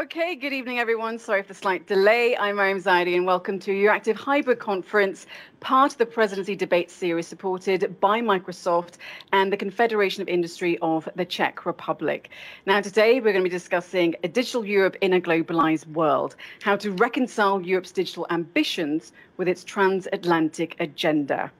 Okay, good evening, everyone. Sorry for the slight delay. I'm Mariam Zaidi, and welcome to Euractiv Hybrid Conference, part of the Presidency Debate Series supported by Microsoft and the Confederation of Industry of the Czech Republic. Now, today we're going to be discussing a digital Europe in a globalized world, how to reconcile Europe's digital ambitions with its transatlantic agenda.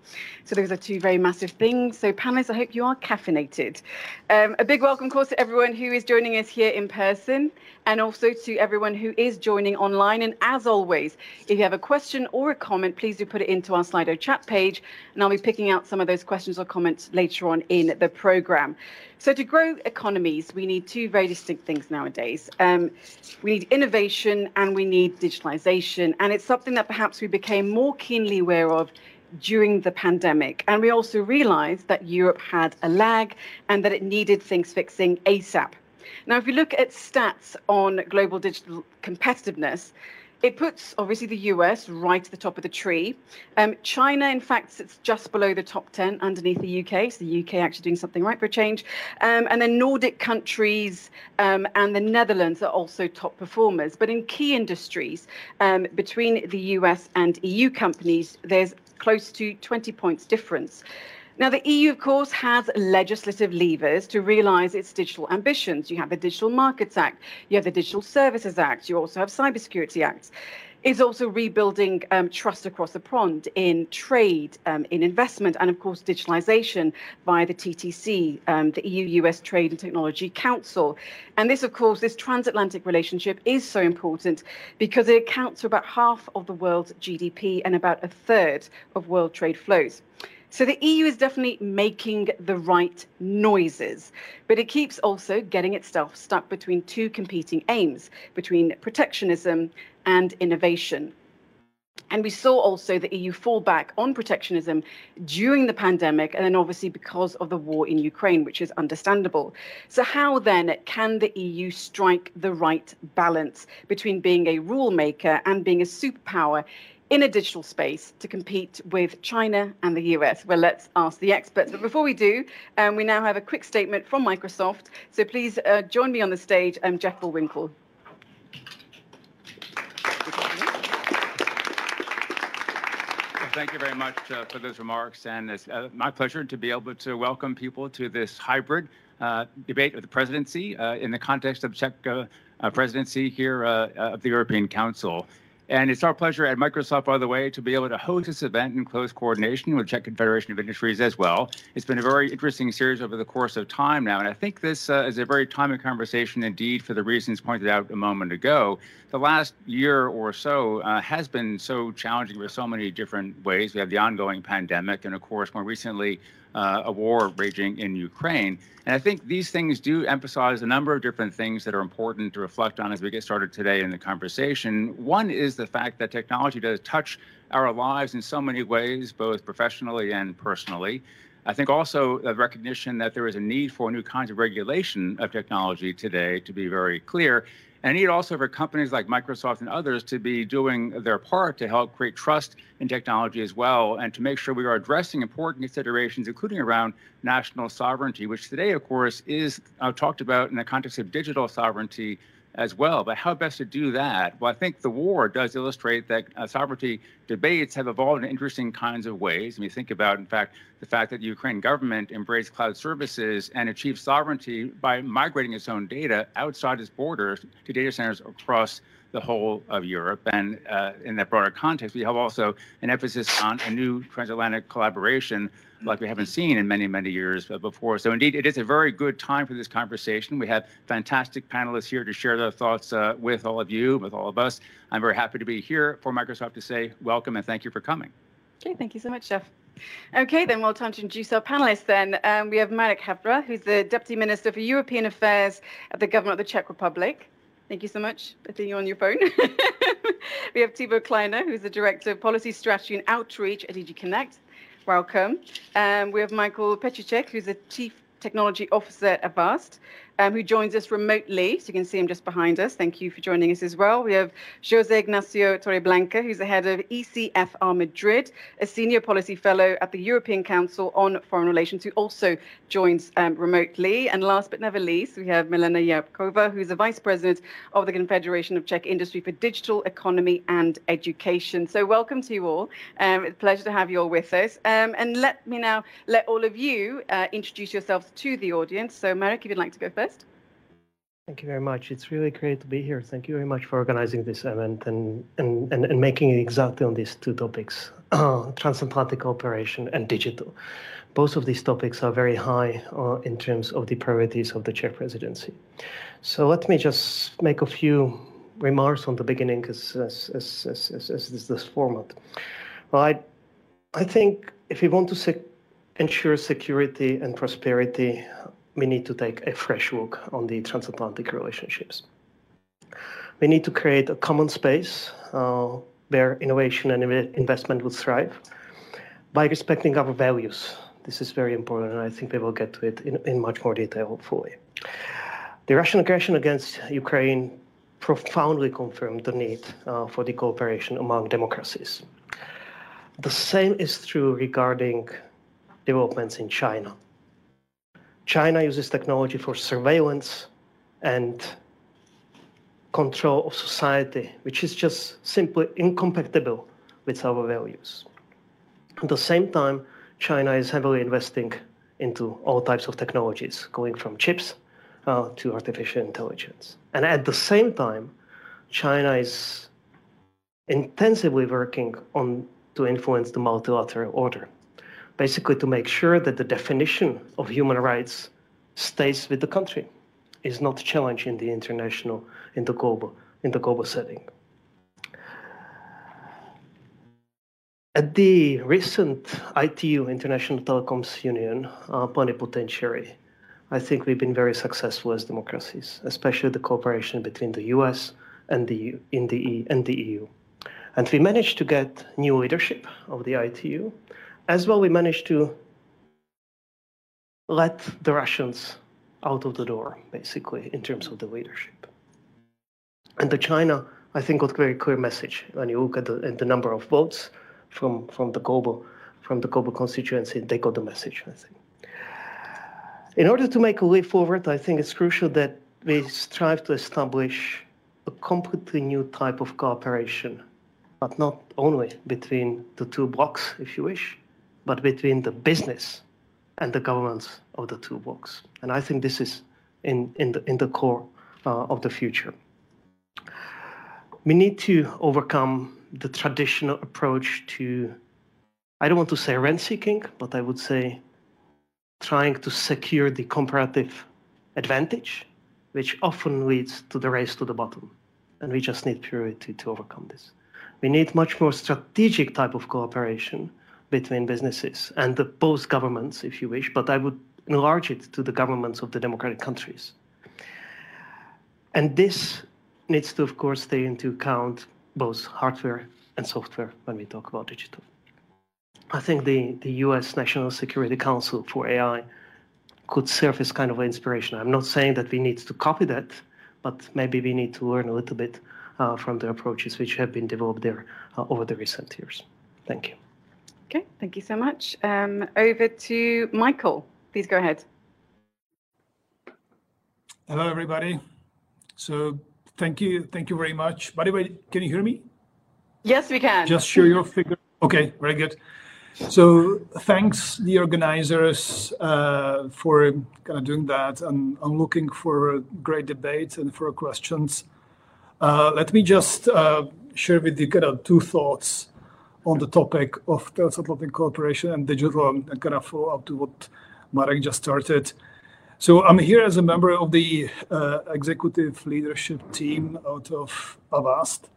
So those are two very massive things. So panelists, I hope you are caffeinated. Um, a big welcome, of course, to everyone who is joining us here in person and also to everyone who is joining online. And as always, if you have a question or a comment, please do put it into our Slido chat page, and I'll be picking out some of those questions or comments later on in the program. So to grow economies, we need two very distinct things nowadays. Um, we need innovation and we need digitalization. And it's something that perhaps we became more keenly aware of during the pandemic. And we also realized that Europe had a lag and that it needed things fixing ASAP. Now, if you look at stats on global digital competitiveness, it puts obviously the US right at the top of the tree. Um, China, in fact, sits just below the top 10 underneath the UK. So the UK actually doing something right for a change. Um, and then Nordic countries um, and the Netherlands are also top performers. But in key industries, um, between the US and EU companies, there's close to 20 points difference. Now, the EU, of course, has legislative levers to realise its digital ambitions. You have the Digital Markets Act, you have the Digital Services Act, you also have Cybersecurity Acts. It's also rebuilding um, trust across the pond in trade, um, in investment, and of course, digitalization via the TTC, um, the EU US Trade and Technology Council. And this, of course, this transatlantic relationship is so important because it accounts for about half of the world's GDP and about a third of world trade flows. So the EU is definitely making the right noises, but it keeps also getting itself stuck between two competing aims, between protectionism and innovation. And we saw also the EU fall back on protectionism during the pandemic, and then obviously because of the war in Ukraine, which is understandable. So, how then can the EU strike the right balance between being a rule maker and being a superpower in a digital space to compete with China and the US? Well, let's ask the experts. But before we do, um, we now have a quick statement from Microsoft. So please uh, join me on the stage, um, Jeff Bullwinkel. thank you very much uh, for those remarks. And it's uh, my pleasure to be able to welcome people to this hybrid uh, debate of the presidency uh, in the context of Czech uh, uh, presidency here of the European Council. And it's our pleasure at Microsoft, by the way, to be able to host this event in close coordination with Czech Confederation of Industries as well. It's been a very interesting series over the course of time now, and I think this uh, is a very timely conversation indeed for the reasons pointed out a moment ago. The last year or so uh, has been so challenging for so many different ways. We have the ongoing pandemic, and of course, more recently, uh, a war raging in Ukraine. And I think these things do emphasize a number of different things that are important to reflect on as we get started today in the conversation. One is the fact that technology does touch our lives in so many ways, both professionally and personally. I think also the recognition that there is a need for new kinds of regulation of technology today, to be very clear, and need also for companies like Microsoft and others to be doing their part to help create trust in technology as well, and to make sure we are addressing important considerations, including around national sovereignty, which today, of course, is uh, talked about in the context of digital sovereignty as well. But how best to do that? Well, I think the war does illustrate that uh, sovereignty debates have evolved in interesting kinds of ways. I mean, think about, in fact, the fact that the Ukraine government embraced cloud services and achieved sovereignty by migrating its own data outside its borders to data centers across the whole of Europe. And uh, in that broader context, we have also an emphasis on a new transatlantic collaboration like we haven't seen in many, many years before. So indeed, it is a very good time for this conversation. We have fantastic panelists here to share their thoughts uh, with all of you, with all of us. I'm very happy to be here for Microsoft to say welcome and thank you for coming. Okay, thank you so much, Jeff. Okay, then we'll time to introduce our panelists then. Um, we have Marek Havrda, who's the Deputy Minister for European Affairs at the Government of the Czech Republic. Thank you so much. I think you're on your phone. we have Thibaut Kleiner, who's the Director of Policy Strategy and Outreach at DG Connect. Welcome. Um, we have Michael Pěchouček, who's the Chief Technology Officer at Avast. Um, who joins us remotely. So you can see him just behind us. Thank you for joining us as well. We have Jose Ignacio Torreblanca, who's the head of ECFR Madrid, a senior policy fellow at the European Council on Foreign Relations, who also joins um, remotely. And last but never least, we have Milena Jabůrková, who's the vice president of the Confederation of Czech Industry for Digital Economy and Education. So welcome to you all. Um, it's a pleasure to have you all with us. Um, and let me now let all of you uh, introduce yourselves to the audience. So Marek, if you'd like to go first. Thank you very much. It's really great to be here. Thank you very much for organizing this event and, and, and, and making it exactly on these two topics, uh, transatlantic cooperation and digital. Both of these topics are very high uh, in terms of the priorities of the Czech presidency. So let me just make a few remarks on the beginning as, as, as, as, as, as this, this format. Well, I, I think if we want to sec- ensure security and prosperity we need to take a fresh look on the transatlantic relationships. We need to create a common space uh, where innovation and investment will thrive by respecting our values. This is very important, and I think we will get to it in, in much more detail, hopefully. The Russian aggression against Ukraine profoundly confirmed the need uh, for the cooperation among democracies. The same is true regarding developments in China. China uses technology for surveillance and control of society, which is just simply incompatible with our values. At the same time, China is heavily investing into all types of technologies, going from chips uh, to artificial intelligence. And at the same time, China is intensively working on to influence the multilateral order basically to make sure that the definition of human rights stays with the country, is not challenged in the international, in the global, in the global setting. At the recent ITU, International Telecoms Union, uh, plenipotentiary, I think we've been very successful as democracies, especially the cooperation between the US and the, in the, and the EU. And we managed to get new leadership of the ITU, as well, we managed to let the Russians out of the door, basically, in terms of the leadership. And the China, I think, got a very clear message when you look at the, at the number of votes from, from the global from the global constituency, they got the message, I think. In order to make a way forward, I think it's crucial that we strive to establish a completely new type of cooperation, but not only between the two blocks, if you wish, but between the business and the governments of the two blocks. And I think this is in, in, the, in the core uh, of the future. We need to overcome the traditional approach to, I don't want to say rent seeking, but I would say trying to secure the comparative advantage, which often leads to the race to the bottom. And we just need purity to overcome this. We need much more strategic type of cooperation between businesses and the both governments, if you wish, but I would enlarge it to the governments of the democratic countries. And this needs to, of course, take into account both hardware and software when we talk about digital. I think the, the US National Security Council for AI could serve as kind of an inspiration. I'm not saying that we need to copy that, but maybe we need to learn a little bit uh, from the approaches which have been developed there uh, over the recent years. Thank you. Okay, thank you so much. Um, over to Michael. Please go ahead. Hello, everybody. So thank you, thank you very much. By the way, can you hear me? Yes, we can. Just share your figure. Okay, very good. So thanks the organizers uh, for kind of doing that, and I'm looking for a great debate and for questions. Uh, let me just uh, share with you kind of two thoughts on the topic of transatlantic cooperation and digital and kind of follow up to what Marek just started. So I'm here as a member of the uh, executive leadership team out of Avast,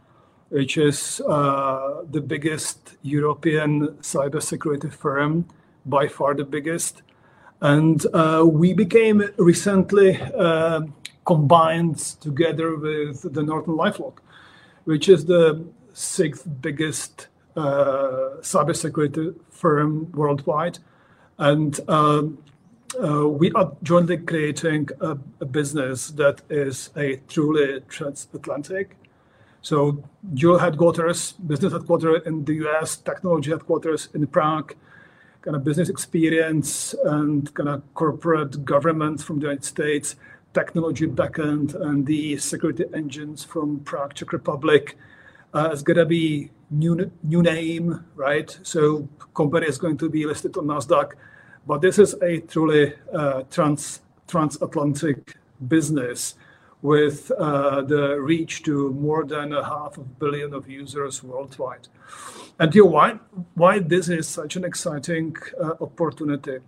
which is uh, the biggest European cybersecurity firm, by far the biggest. And uh, we became recently uh, combined together with the Norton LifeLock, which is the sixth biggest cybersecurity firm worldwide. And um, uh, we are jointly creating a, a, business that is a truly transatlantic. So dual headquarters, business headquarters in the US, technology headquarters in Prague, kind of business experience and kind of corporate government from the United States, technology backend, and the security engines from Prague, Czech Republic. Uh, it's gonna be new new name, right? So company is going to be listed on Nasdaq, but this is a truly uh, trans transatlantic business with uh, the reach to more than a half a billion of users worldwide. And you know why why this is such an exciting uh, opportunity?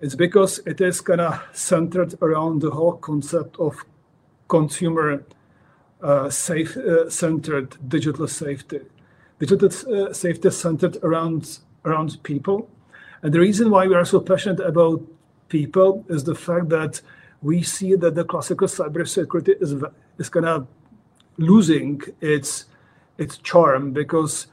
It's because it is kind of centered around the whole concept of consumer uh, safe uh, centered digital safety. Digital uh, safety centered around around people, and the reason why we are so passionate about people is the fact that we see that the classical cybersecurity is is kind of losing its its charm because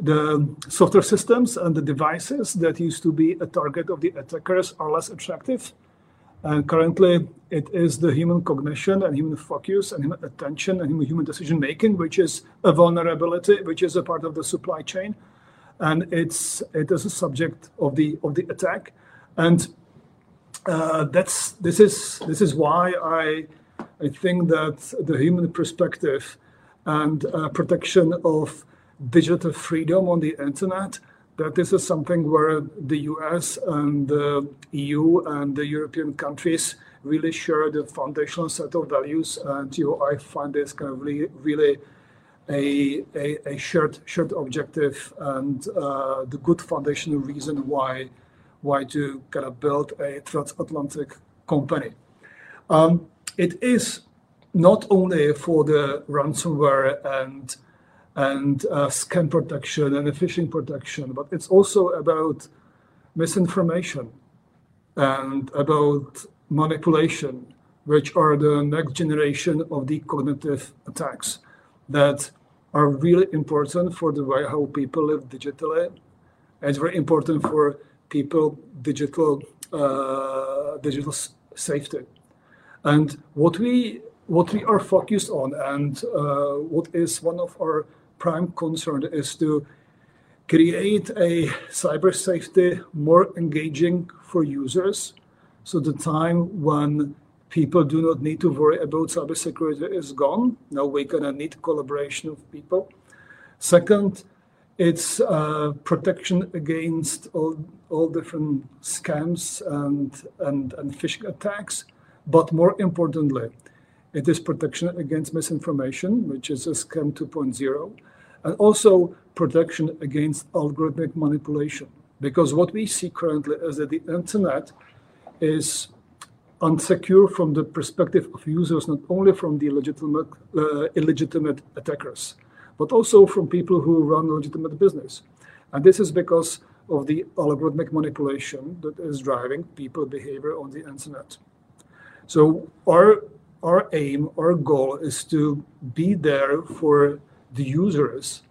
the software systems and the devices that used to be a target of the attackers are less attractive. And currently, it is the human cognition and human focus and human attention and human decision making, which is a vulnerability, which is a part of the supply chain, and it's it is a subject of the of the attack. And uh, that's this is this is why I I think that the human perspective and uh, protection of digital freedom on the internet, that this is something where the US and the EU and the European countries really share the foundational set of values. And you know, I find this kind of really, really a, a, a shared shared objective and uh, the good foundational reason why why to kind of build a transatlantic company. Um, it is not only for the ransomware and and uh, scam protection and phishing protection, but it's also about misinformation and about manipulation, which are the next generation of the cognitive attacks that are really important for the way how people live digitally. It's very important for people digital uh, digital safety. And what we what we are focused on and uh, what is one of our prime concern is to create a cyber safety more engaging for users. So the time when people do not need to worry about cybersecurity is gone. Now we're gonna need collaboration of people. Second, it's uh, protection against all, all different scams and, and, and phishing attacks. But more importantly, it is protection against misinformation, which is a scam 2.0 and also protection against algorithmic manipulation. Because what we see currently is that the internet is unsecure from the perspective of users, not only from the legitimate, uh, illegitimate attackers, but also from people who run legitimate business. And this is because of the algorithmic manipulation that is driving people behavior on the internet. So our our aim, our goal is to be there for the users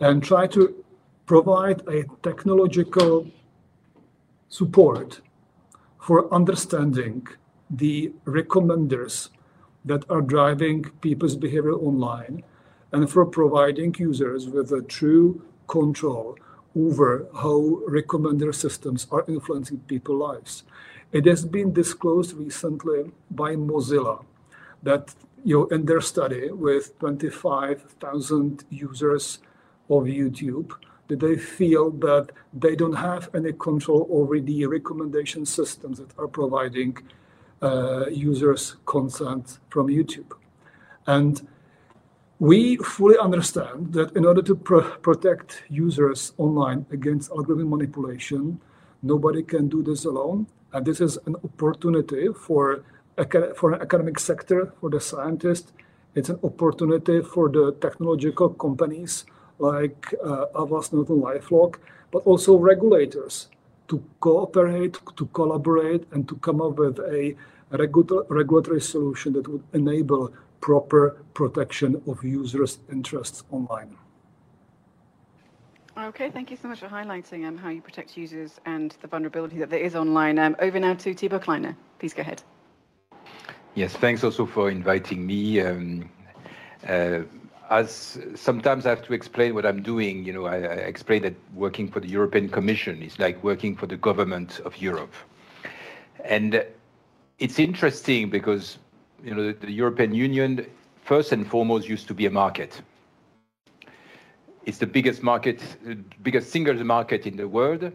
and try to provide a technological support for understanding the recommenders that are driving people's behavior online and for providing users with a true control over how recommender systems are influencing people's lives. It has been disclosed recently by Mozilla that you in their study with 25,000 users of YouTube, that they feel that they don't have any control over the recommendation systems that are providing uh, users content from YouTube. And we fully understand that in order to pro protect users online against algorithm manipulation, nobody can do this alone. And this is an opportunity for for an academic sector, for the scientists. It's an opportunity for the technological companies like uh, Avast, Norton, LifeLock, but also regulators to cooperate, to collaborate, and to come up with a regulatory solution that would enable proper protection of users' interests online. Okay, thank you so much for highlighting um, how you protect users and the vulnerability that there is online. Um, over now to Thibaut Kleiner. Please go ahead. Yes, thanks also for inviting me. Um, uh, as sometimes I have to explain what I'm doing, you know, I, I explain that working for the European Commission is like working for the government of Europe. And it's interesting because, you know, the, the European Union, first and foremost, used to be a market. It's the biggest market, biggest single market in the world.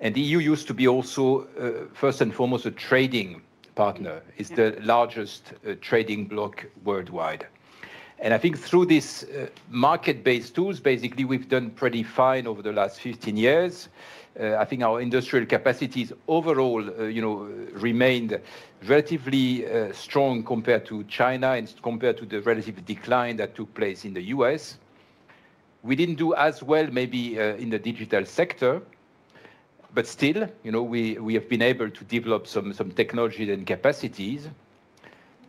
And the EU used to be also, uh, first and foremost, a trading partner. It's the largest uh, trading bloc worldwide. And I think through these uh, market-based tools, basically, we've done pretty fine over the last 15 years. Uh, I think our industrial capacities overall, uh, you know, remained relatively uh, strong compared to China and compared to the relative decline that took place in the US. We didn't do as well maybe uh, in the digital sector, but still, you know, we, we have been able to develop some, some technologies and capacities.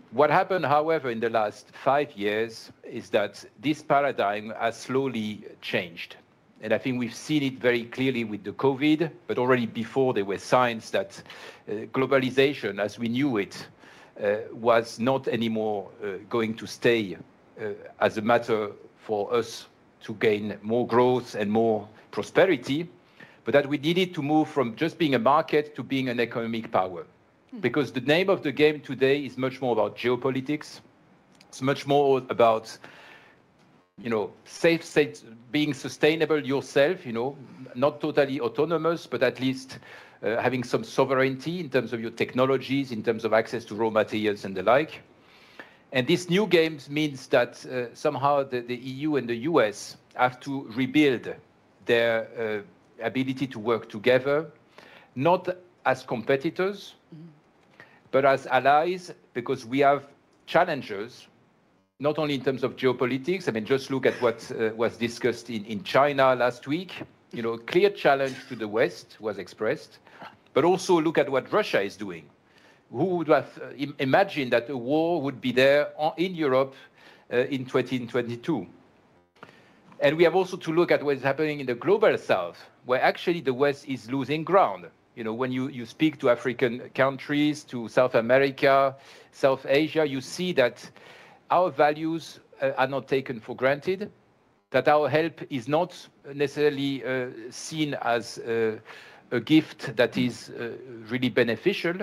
What happened, however, in the last five years is that this paradigm has slowly changed. And I think we've seen it very clearly with the COVID, but already before there were signs that uh, globalization, as we knew it, uh, was not anymore uh, going to stay as a matter for us to gain more growth and more prosperity, but that we needed to move from just being a market to being an economic power. Hmm. Because the name of the game today is much more about geopolitics. It's much more about you know, safe, safe, being sustainable yourself, you know, not totally autonomous, but at least uh, having some sovereignty in terms of your technologies, in terms of access to raw materials and the like. And this new game means that uh, somehow the, the, EU and the US have to rebuild their uh, ability to work together, not as competitors, mm-hmm. but as allies, because we have challengers not only in terms of geopolitics. I mean, just look at what uh, was discussed in, in China last week. You know, a clear challenge to the West was expressed, but also look at what Russia is doing. Who would have uh, imagined that a war would be there in Europe uh, in 2022? And we have also to look at what is happening in the global south, where actually the West is losing ground. You know, when you, you speak to African countries, to South America, South Asia, you see that our values uh, are not taken for granted, that our help is not necessarily uh, seen as uh, a gift that is uh, really beneficial.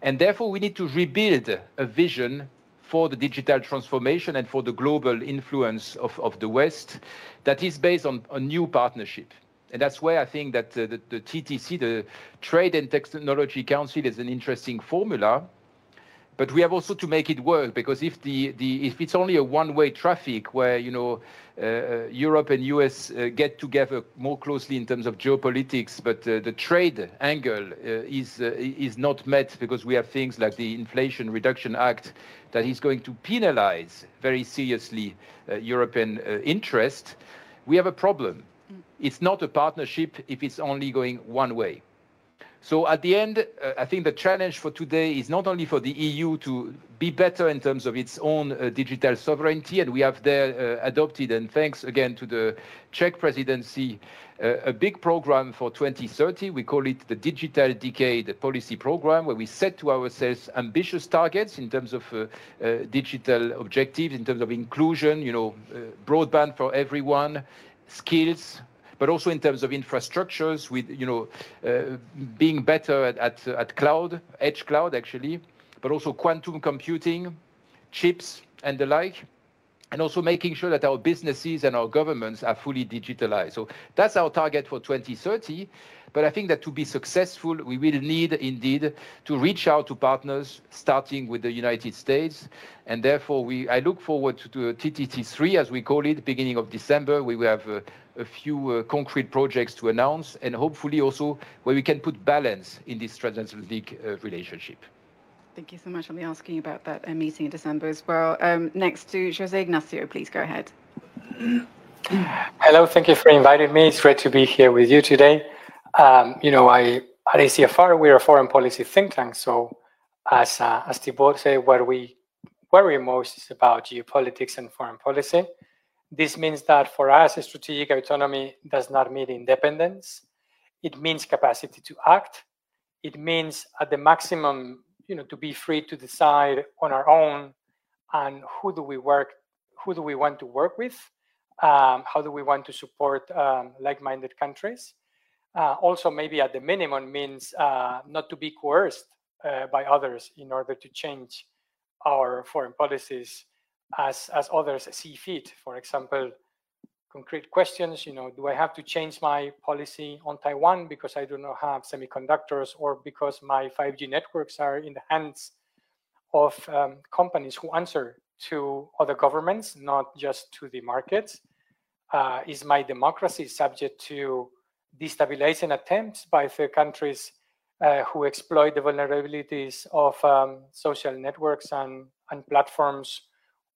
And therefore, we need to rebuild a vision for the digital transformation and for the global influence of, of the West that is based on a new partnership. And that's where I think that uh, the, the TTC, the Trade and Technology Council, is an interesting formula but we have also to make it work because if the, the if it's only a one-way traffic where you know uh, uh Europe and US uh, get together more closely in terms of geopolitics, but uh, the trade angle uh, is uh, is not met because we have things like the Inflation Reduction Act that is going to penalize very seriously European interest. We have a problem. Mm. It's not a partnership if it's only going one way. So at the end, uh, I think the challenge for today is not only for the EU to be better in terms of its own uh, digital sovereignty, and we have there uh, adopted, and thanks again to the Czech presidency, uh, a big program for 2030. We call it the Digital Decade Policy Program, where we set to ourselves ambitious targets in terms of uh, uh, digital objectives, in terms of inclusion, you know, broadband for everyone, skills, but also in terms of infrastructures with, you know, uh, being better at, at, at cloud, edge cloud actually, but also quantum computing, chips and the like and also making sure that our businesses and our governments are fully digitalized. So that's our target for 2030. But I think that to be successful, we will need indeed to reach out to partners, starting with the United States. And therefore, we, I look forward to, to TTC3, as we call it, beginning of December. We will have uh, a few uh, concrete projects to announce, and hopefully also where we can put balance in this transatlantic uh, relationship. Thank you so much. I'll be asking about that uh, meeting in December as well. Um, next to Jose Ignacio, please go ahead. Hello, thank you for inviting me. It's great to be here with you today. Um, you know, I at ECFR we're a foreign policy think tank. So, as uh, as Thibaut said, what we worry most is about geopolitics and foreign policy. This means that for us, strategic autonomy does not mean independence. It means capacity to act. It means at the maximum, you know, to be free to decide on our own and who do we work, who do we want to work with, um, how do we want to support um, like-minded countries. Uh, also, maybe at the minimum means uh, not to be coerced uh, by others in order to change our foreign policies as, as others see fit. For example, concrete questions, you know, do I have to change my policy on Taiwan because I do not have semiconductors or because my 5G networks are in the hands of um, companies who answer to other governments, not just to the markets? Uh, is my democracy subject to destabilizing attempts by third countries uh, who exploit the vulnerabilities of um, social networks and, and platforms,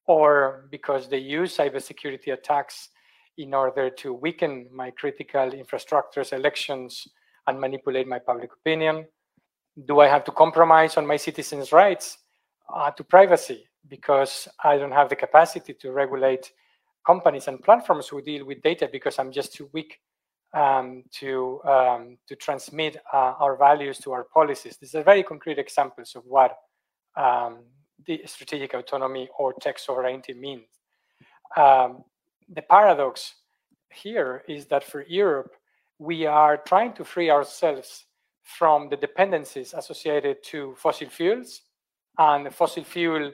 or because they use cybersecurity attacks in order to weaken my critical infrastructures, elections, and manipulate my public opinion? Do I have to compromise on my citizens' rights uh, to privacy because I don't have the capacity to regulate companies and platforms who deal with data because I'm just too weak um, to um, to transmit uh, our values to our policies. These are very concrete examples of what um, the strategic autonomy or tech sovereignty means. The paradox here is that for Europe, we are trying to free ourselves from the dependencies associated to fossil fuels and the fossil fuel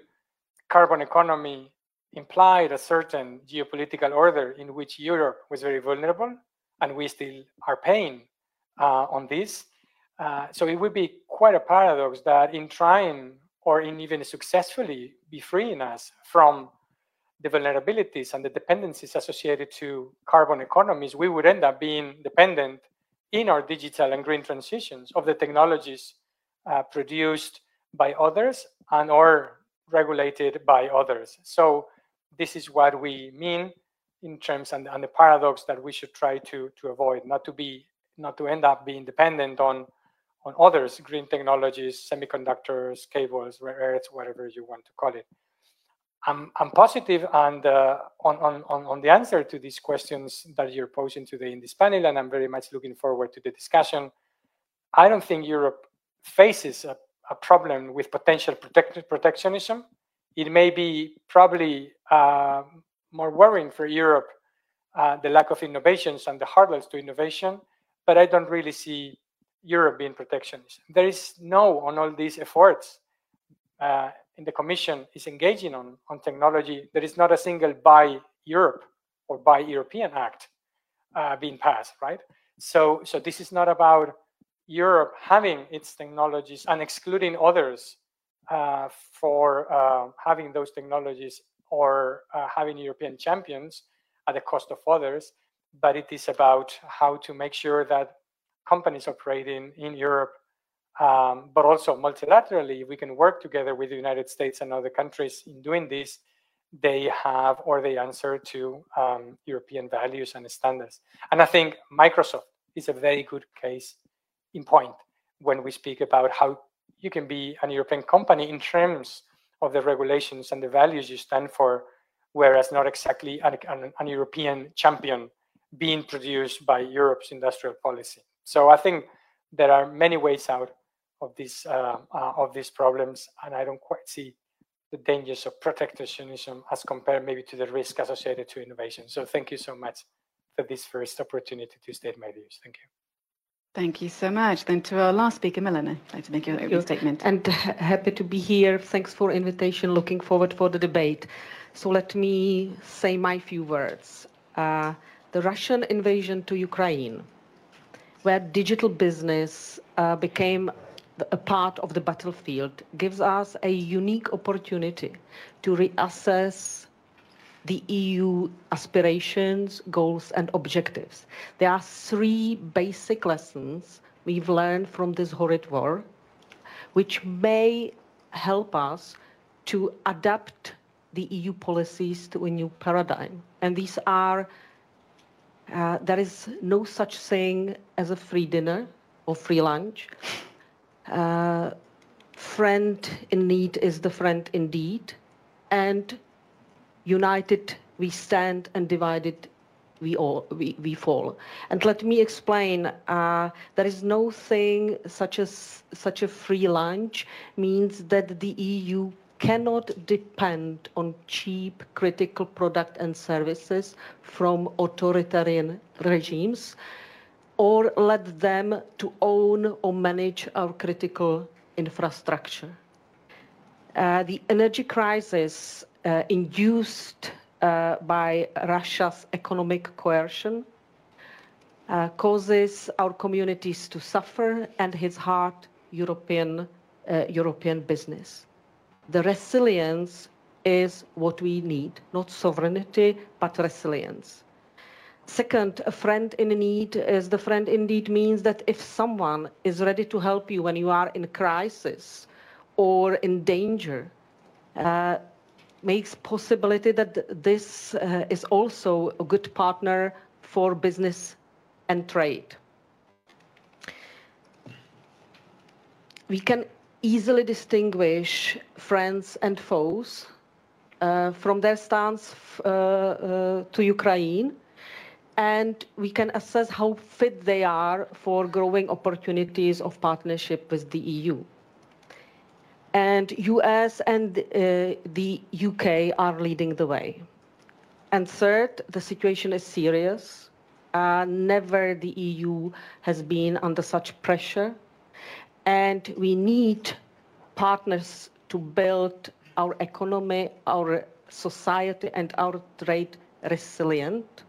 carbon economy implied a certain geopolitical order in which Europe was very vulnerable, and we still are paying uh, on this. Uh, so it would be quite a paradox that in trying or in even successfully be freeing us from the vulnerabilities and the dependencies associated to carbon economies, we would end up being dependent in our digital and green transitions of the technologies uh, produced by others and or regulated by others. So this is what we mean in terms and, and the paradox that we should try to to avoid, not to be not to end up being dependent on on others, green technologies, semiconductors, cables, rare earths, whatever you want to call it. I'm, I'm positive and uh, on, on, on the answer to these questions that you're posing today in this panel, and I'm very much looking forward to the discussion. I don't think Europe faces a a problem with potential protect protectionism. It may be probably uh, more worrying for Europe, uh, the lack of innovations and the hurdles to innovation, but I don't really see Europe being protectionist. There is no on all these efforts uh, in the Commission is engaging on, on technology. There is not a single buy Europe or buy European Act uh, being passed, right? So, so this is not about Europe having its technologies and excluding others uh, for uh, having those technologies or uh, having European champions at the cost of others, but it is about how to make sure that companies operating in Europe, um, but also multilaterally, we can work together with the United States and other countries in doing this, they have or they answer to um, European values and standards. And I think Microsoft is a very good case in point when we speak about how you can be an European company in terms of the regulations and the values you stand for, whereas not exactly an, an, an European champion being produced by Europe's industrial policy. So I think there are many ways out of these uh, uh, of these problems, and I don't quite see the dangers of protectionism as compared maybe to the risk associated to innovation. So thank you so much for this first opportunity to state my views. Thank you. Thank you so much. Then to our last speaker, Milena, I'd like to make your opening statement. And happy to be here. Thanks for invitation. Looking forward for the debate. So let me say my few words. Uh, the Russian invasion to Ukraine, where digital business uh, became a part of the battlefield, gives us a unique opportunity to reassess the EU aspirations, goals, and objectives. There are three basic lessons we've learned from this horrid war, which may help us to adapt the EU policies to a new paradigm. And these are uh, there is no such thing as a free dinner or free lunch. Uh, friend in need is the friend indeed. And united we stand and divided we all we, we fall. And let me explain. Uh, there is no thing such as such a free lunch means that the EU cannot depend on cheap critical product and services from authoritarian regimes or let them to own or manage our critical infrastructure. Uh, the energy crisis uh, induced uh, by Russia's economic coercion uh, causes our communities to suffer and hits hard European, uh, European business. The resilience is what we need, not sovereignty, but resilience. Second, a friend in need is the friend indeed means that if someone is ready to help you when you are in crisis or in danger, uh, makes possibility that this uh, is also a good partner for business and trade. We can easily distinguish friends and foes uh, from their stance uh, uh, to Ukraine, and we can assess how fit they are for growing opportunities of partnership with the EU and US and uh, the UK are leading the way. And third, the situation is serious. Uh, never the EU has been under such pressure. And we need partners to build our economy, our society, and our trade resilient.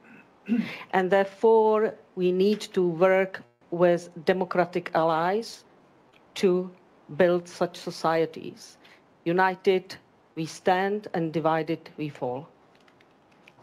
and therefore, we need to work with democratic allies to build such societies. United, we stand, and divided, we fall.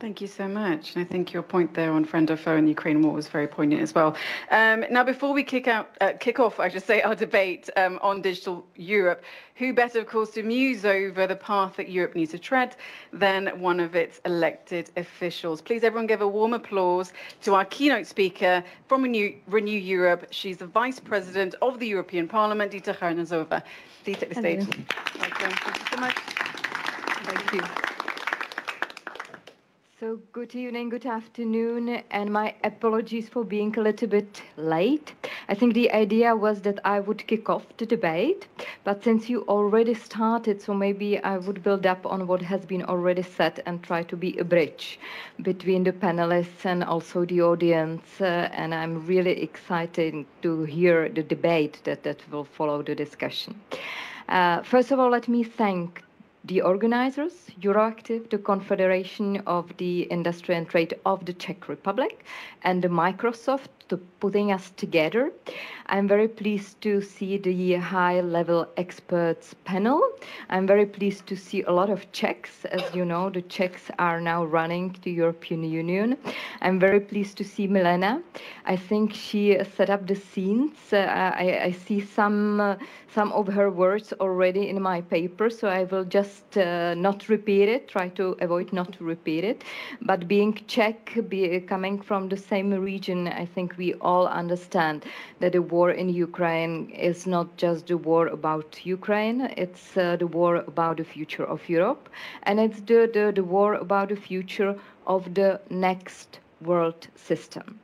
Thank you so much. And I think your point there on friend or foe in the Ukraine war was very poignant as well. Um, now, before we kick out, uh, kick off, I should say, our debate um, on digital Europe, who better, of course, to muse over the path that Europe needs to tread than one of its elected officials? Please, everyone, give a warm applause to our keynote speaker from Renew, Renew Europe. She's the Vice President of the European Parliament, Dita Charanzová. Please take the stage. Thank you so much. Thank you. So good evening, good afternoon, and my apologies for being a little bit late. I think the idea was that I would kick off the debate, but since you already started, so maybe I would build up on what has been already said and try to be a bridge between the panelists and also the audience. Uh, and I'm really excited to hear the debate that, that will follow the discussion. Uh, first of all, let me thank the organizers, Euractiv, the Confederation of the Industry and Trade of the Czech Republic, and the Microsoft to putting us together. I'm very pleased to see the high level experts panel. I'm very pleased to see a lot of Czechs. As you know, the Czechs are now running the European Union. I'm very pleased to see Milena. I think she set up the scenes. Uh, I, I, see some, uh, some of her words already in my paper, so I will just uh, not repeat it, try to avoid not to repeat it. But being Czech, be, coming from the same region, I think we all understand that the war in Ukraine is not just the war about Ukraine, it's uh, the war about the future of Europe, and it's the, the, the war about the future of the next world system.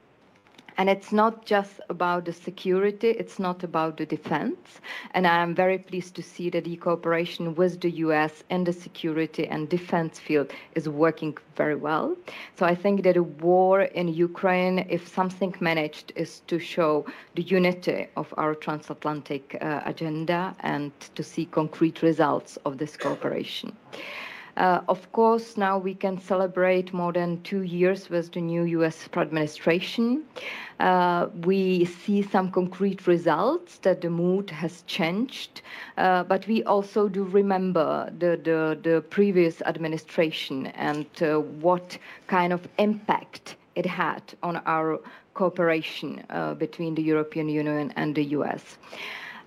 And it's not just about the security, it's not about the defense. And I am very pleased to see that the cooperation with the US in the security and defense field is working very well. So I think that a war in Ukraine, if something managed, is to show the unity of our transatlantic uh, agenda and to see concrete results of this cooperation. Uh, of course, now we can celebrate more than two years with the new US administration. Uh, we see some concrete results that the mood has changed, uh, but we also do remember the, the, the previous administration and uh, what kind of impact it had on our cooperation uh, between the European Union and the US.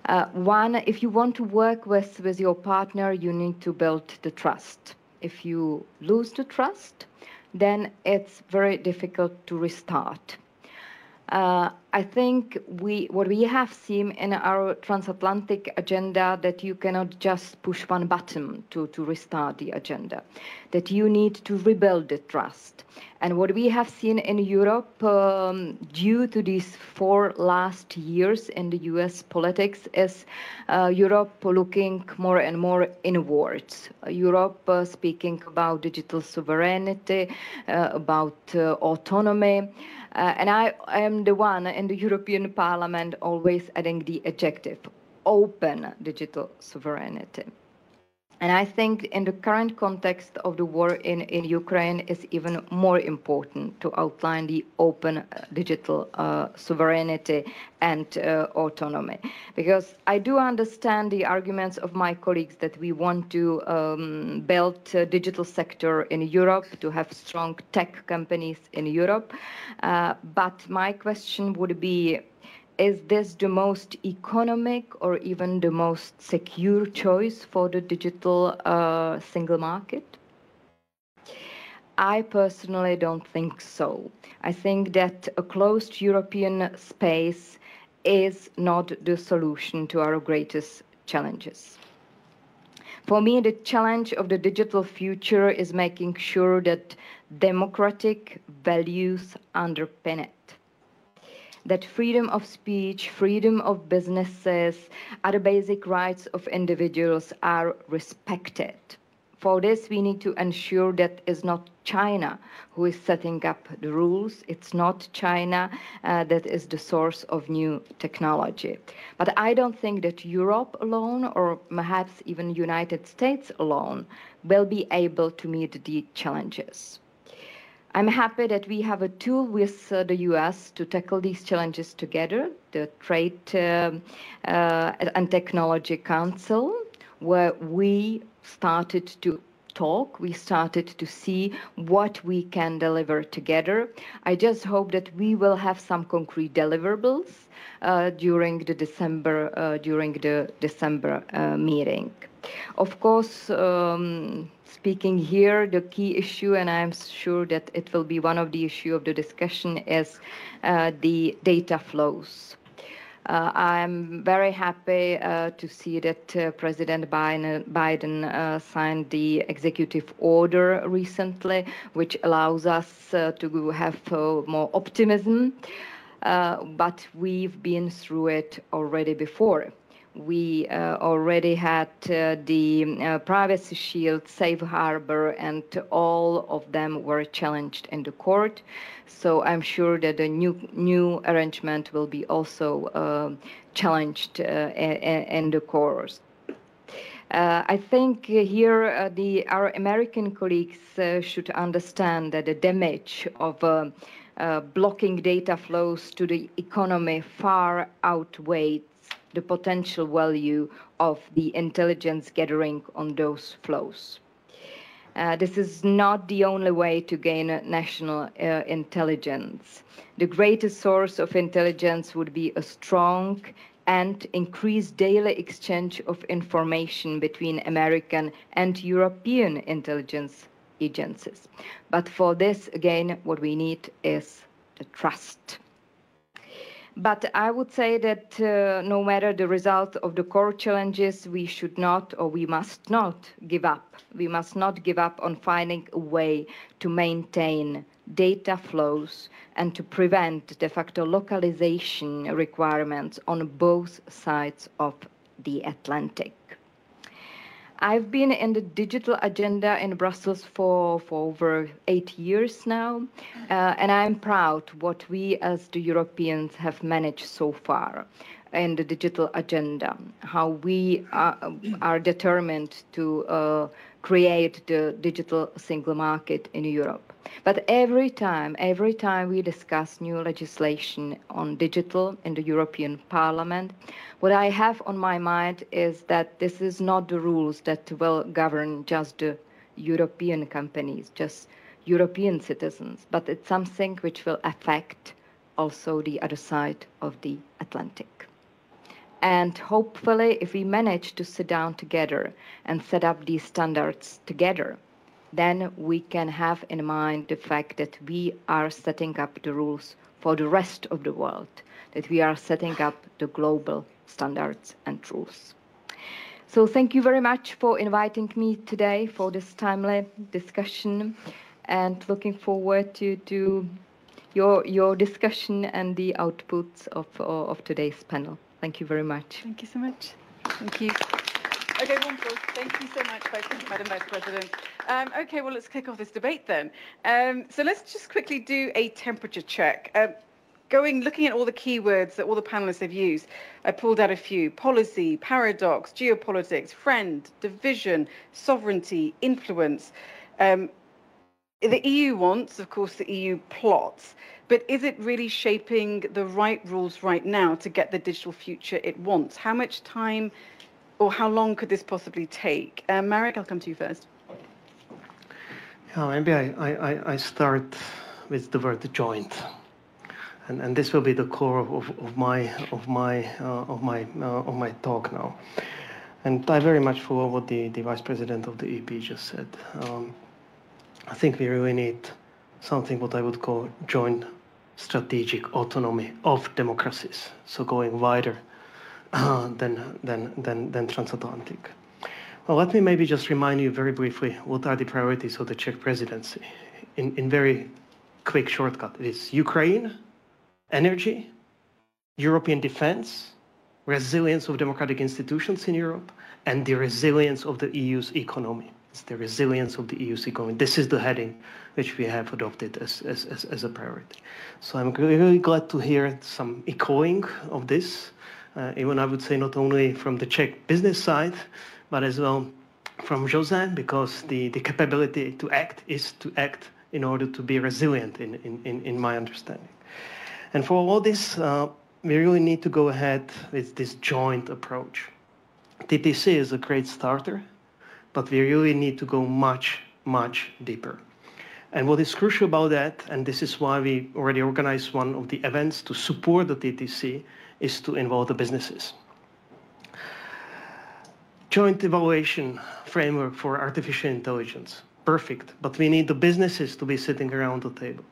Uh, one, if you want to work with, with your partner, you need to build the trust. If you lose the trust, then it's very difficult to restart. Uh, I think we what we have seen in our transatlantic agenda that you cannot just push one button to, to restart the agenda, that you need to rebuild the trust. And what we have seen in Europe um, due to these four last years in the US politics is uh, Europe looking more and more inwards. Europe uh, speaking about digital sovereignty, uh, about uh, autonomy. Uh, and I am the one in the European Parliament always adding the adjective open digital sovereignty. And I think in the current context of the war in, in Ukraine is even more important to outline the open uh, digital uh, sovereignty and uh, autonomy. Because I do understand the arguments of my colleagues that we want to um, build a digital sector in Europe, to have strong tech companies in Europe. Uh, but my question would be, is this the most economic or even the most secure choice for the digital uh, single market? I personally don't think so. I think that a closed European space is not the solution to our greatest challenges. For me, the challenge of the digital future is making sure that democratic values underpin it that freedom of speech, freedom of businesses, other basic rights of individuals are respected. For this, we need to ensure that it's not China who is setting up the rules. It's not China uh, that is the source of new technology. But I don't think that Europe alone, or perhaps even United States alone, will be able to meet the challenges. I'm happy that we have a tool with uh, the US to tackle these challenges together, the Trade uh, uh, and Technology Council, where we started to talk, we started to see what we can deliver together. I just hope that we will have some concrete deliverables uh, during the December uh, during the December uh, meeting. Of course, um, speaking here, the key issue, and I'm sure that it will be one of the issue of the discussion, is uh, the data flows. Uh, I'm very happy uh, to see that uh, President Biden, Biden uh, signed the executive order recently, which allows us uh, to have more optimism. but we've been through it already before we uh, already had uh, the uh, privacy shield, safe harbor, and all of them were challenged in the court. So I'm sure that the new new arrangement will be also uh, challenged uh, in the courts. Uh, I think here the our American colleagues should understand that the damage of blocking data flows to the economy far outweighs the potential value of the intelligence gathering on those flows. Uh, this is not the only way to gain national uh, intelligence. The greatest source of intelligence would be a strong and increased daily exchange of information between American and European intelligence agencies. But for this, again, what we need is the trust. But I would say that uh, no matter the result of the core challenges, we should not or we must not give up. We must not give up on finding a way to maintain data flows and to prevent de facto localization requirements on both sides of the Atlantic. I've been in the digital agenda in Brussels for, for over eight years now, uh, and I'm proud what we as the Europeans have managed so far in the digital agenda, how we are, are determined to uh, create the digital single market in Europe. But every time, every time we discuss new legislation on digital in the European Parliament, what I have on my mind is that this is not the rules that will govern just the European companies, just European citizens, but it's something which will affect also the other side of the Atlantic. And hopefully, if we manage to sit down together and set up these standards together, then we can have in mind the fact that we are setting up the rules for the rest of the world, that we are setting up the global standards and rules. So thank you very much for inviting me today for this timely discussion and looking forward to, to your, your discussion and the outputs of, of today's panel. Thank you very much. Thank you so much. Thank you. Okay, wonderful. Thank you so much, Madam Vice President. Um, okay, well, let's kick off this debate then. Um, so let's just quickly do a temperature check. Uh, going, looking at all the keywords that all the panelists have used, I pulled out a few: policy, paradox, geopolitics, friend, division, sovereignty, influence. Um, the EU wants, of course, the EU plots, but is it really shaping the right rules right now to get the digital future it wants? How much time or how long could this possibly take? Um, Marek, I'll come to you first. Yeah, maybe I, I, I start with the word joint. And, and this will be the core of, of my of my uh, of my uh, of my talk now. And I very much follow what the, the vice president of the EP just said. Um, I think we really need something what I would call joint strategic autonomy of democracies. So going wider uh, than, than, than, than transatlantic. Well, let me maybe just remind you very briefly what are the priorities of the Czech presidency. In, in very quick shortcut, it is Ukraine, energy, European defense, resilience of democratic institutions in Europe, and the resilience of the EU's economy. It's the resilience of the EU's economy. This is the heading which we have adopted as, as, as, as a priority. So I'm really glad to hear some echoing of this uh, even I would say not only from the Czech business side, but as well from Jose, because the, the capability to act is to act in order to be resilient in, in, in my understanding. And for all this, uh, we really need to go ahead with this joint approach. TTC is a great starter, but we really need to go much, much deeper. And what is crucial about that, and this is why we already organized one of the events to support the TTC, is to involve the businesses. Joint evaluation framework for artificial intelligence. Perfect, but we need the businesses to be sitting around the table.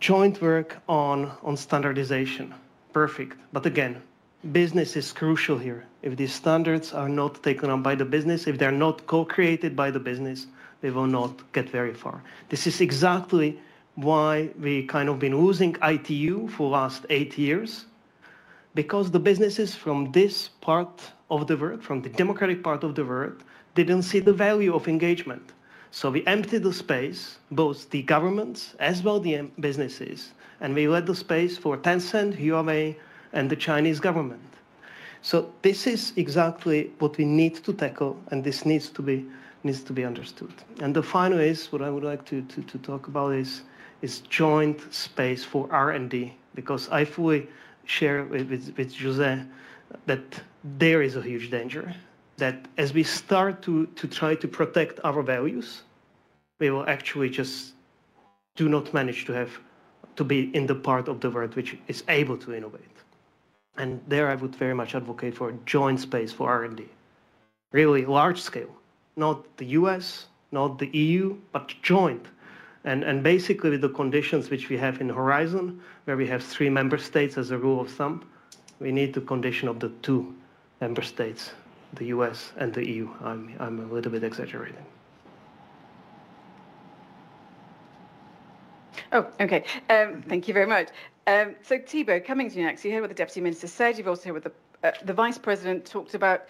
Joint work on, on standardization. Perfect, but again, business is crucial here. If these standards are not taken up by the business, if they're not co-created by the business, we will not get very far. This is exactly why we kind of been losing ITU for last eight years because the businesses from this part of the world, from the democratic part of the world, didn't see the value of engagement. So we emptied the space, both the governments as well the businesses, and we let the space for Tencent, Huawei, and the Chinese government. So this is exactly what we need to tackle, and this needs to be needs to be understood. And the final is what I would like to, to, to talk about is is joint space for R&D, because I fully share with, with, with Jose that there is a huge danger that as we start to, to try to protect our values, we will actually just do not manage to have to be in the part of the world which is able to innovate. And there I would very much advocate for a joint space for R&D. Really large scale, not the US, not the EU, but joint and, and basically with the conditions which we have in Horizon, where we have three member states as a rule of thumb, we need the condition of the two member states, the US and the EU. I'm, I'm a little bit exaggerating. Oh, okay. Um, thank you very much. Um, so, Thibaut, coming to you next, you heard what the Deputy Minister said. You've also heard what the, uh, the Vice President talked about,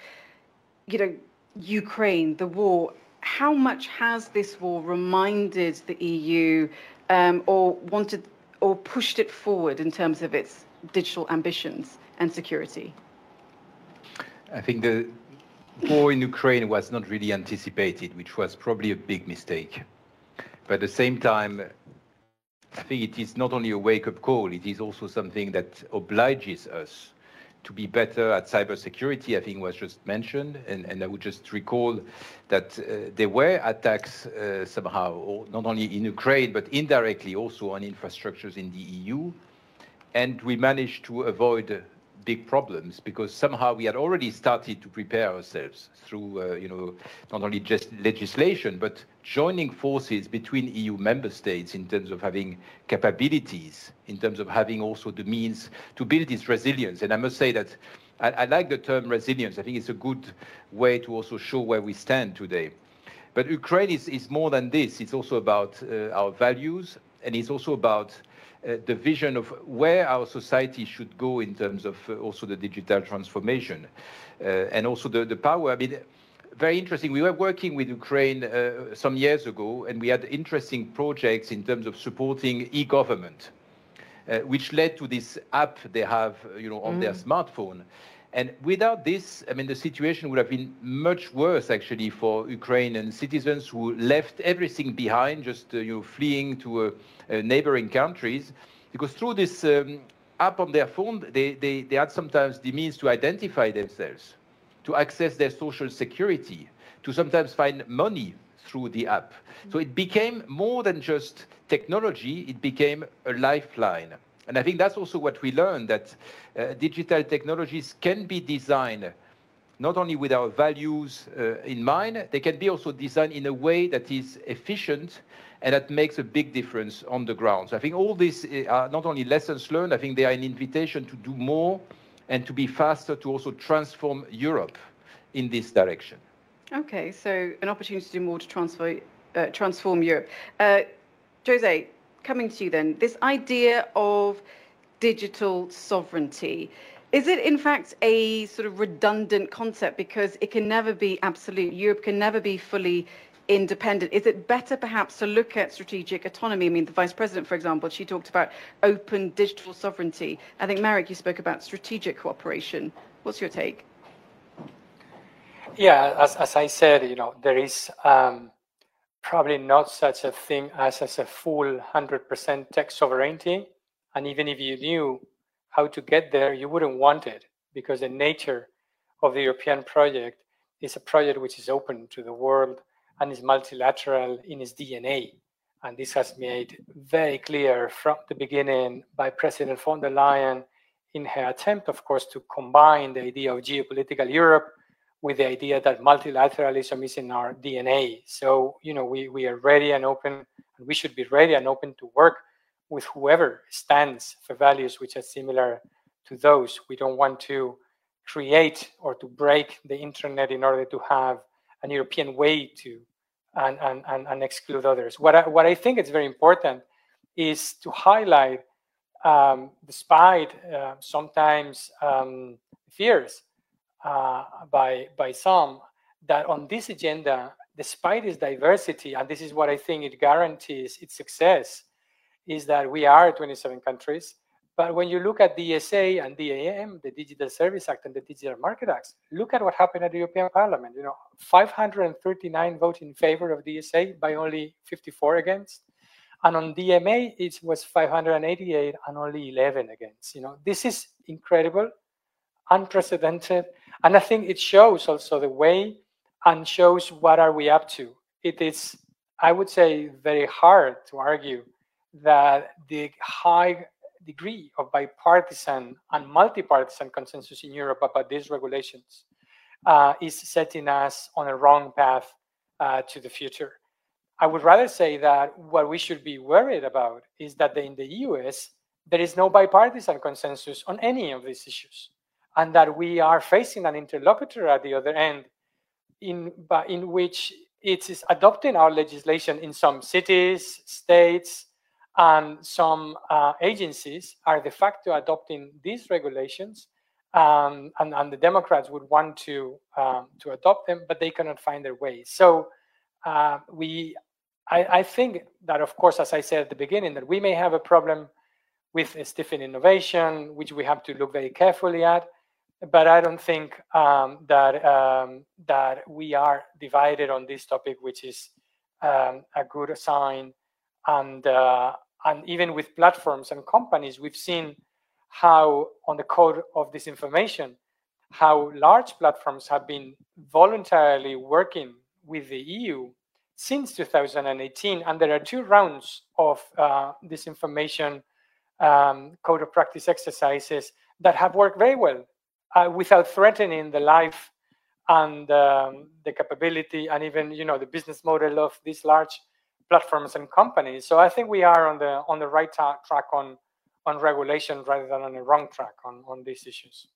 you know, Ukraine, the war how much has this war reminded the EU um, or wanted or pushed it forward in terms of its digital ambitions and security? I think the war in Ukraine was not really anticipated, which was probably a big mistake. But at the same time, I think it is not only a wake-up call, it is also something that obliges us to be better at cybersecurity, I think was just mentioned. And, and I would just recall that uh, there were attacks uh, somehow, not only in Ukraine, but indirectly also on infrastructures in the EU. And we managed to avoid big problems because somehow we had already started to prepare ourselves through, uh, you know, not only just legislation, but joining forces between EU member states in terms of having capabilities, in terms of having also the means to build this resilience. And I must say that I, I like the term resilience. I think it's a good way to also show where we stand today. But Ukraine is, is more than this. It's also about uh, our values, and it's also about uh, the vision of where our society should go in terms of uh, also the digital transformation uh, and also the, the power. I mean, very interesting. We were working with Ukraine uh, some years ago, and we had interesting projects in terms of supporting e-government, uh, which led to this app they have, you know, on mm. their smartphone. And without this, I mean, the situation would have been much worse actually for Ukrainian citizens who left everything behind, just uh, you know, fleeing to uh, uh, neighboring countries, because through this um, app on their phone, they, they, they had sometimes the means to identify themselves, to access their social security, to sometimes find money through the app. So it became more than just technology; it became a lifeline. And I think that's also what we learned, that uh, digital technologies can be designed not only with our values uh, in mind, they can be also designed in a way that is efficient and that makes a big difference on the ground. So I think all these uh, are not only lessons learned, I think they are an invitation to do more and to be faster to also transform Europe in this direction. Okay, so an opportunity to do more to transfer, uh, transform Europe. Uh, Jose, coming to you then, this idea of digital sovereignty. Is it in fact a sort of redundant concept because it can never be absolute? Europe can never be fully independent. Is it better perhaps to look at strategic autonomy? I mean, the Vice President, for example, she talked about open digital sovereignty. I think, Marek, you spoke about strategic cooperation. What's your take? Yeah, as, as I said, you know, there is um, probably not such a thing as, as a full 100% tech sovereignty. And even if you knew how to get there, you wouldn't want it because the nature of the European project is a project which is open to the world and is multilateral in its DNA. And this has made very clear from the beginning by President von der Leyen in her attempt, of course, to combine the idea of geopolitical Europe with the idea that multilateralism is in our DNA. So, you know, we, we are ready and open, and we should be ready and open to work with whoever stands for values which are similar to those. We don't want to create or to break the internet in order to have an European way to and, and, and, and exclude others. What I, what I think is very important is to highlight, um, despite uh, sometimes um, fears uh, by by some that on this agenda, despite its diversity, and this is what I think it guarantees its success, is that we are 27 countries. But when you look at the DSA and the DAM, the Digital Service Act and the Digital Market Act, look at what happened at the European Parliament. You know, 539 votes in favor of the DSA by only 54 against. And on DMA, it was 588 and only 11 against. You know, this is incredible, unprecedented, and I think it shows also the way and shows what are we up to. It is, I would say, very hard to argue that the high degree of bipartisan and multi-partisan consensus in Europe about these regulations uh, is setting us on a wrong path uh, to the future. I would rather say that what we should be worried about is that in the US, there is no bipartisan consensus on any of these issues and that we are facing an interlocutor at the other end in, in which it is adopting our legislation in some cities, states, and some uh, agencies are de facto adopting these regulations. Um, and, and, the Democrats would want to um, to adopt them, but they cannot find their way. So uh, we, I, I, think that, of course, as I said at the beginning, that we may have a problem with stifling innovation, which we have to look very carefully at but I don't think um, that um, that we are divided on this topic, which is um, a good sign. And uh, and even with platforms and companies, we've seen how on the code of disinformation, how large platforms have been voluntarily working with the EU since 2018, and there are two rounds of uh, disinformation um, code of practice exercises that have worked very well uh, without threatening the life and um, the capability and even you know the business model of these large platforms and companies. So I think we are on the on the right track on on regulation rather than on the wrong track on on these issues.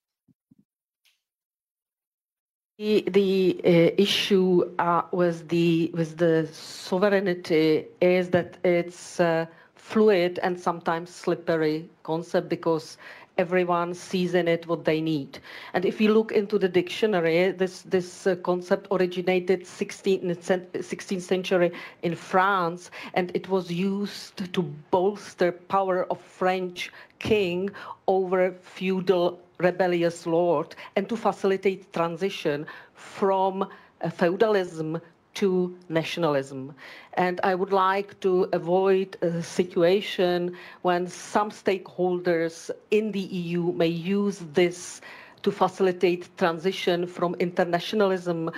The, the uh, issue uh, with the with the sovereignty is that it's a fluid and sometimes slippery concept because everyone sees in it what they need. And if you look into the dictionary, this, this uh, concept originated 16th, 16th century in France, and it was used to bolster power of French king over feudal rebellious lord and to facilitate transition from uh, feudalism to nationalism. And I would like to avoid a situation when some stakeholders in the EU may use this to facilitate transition from internationalism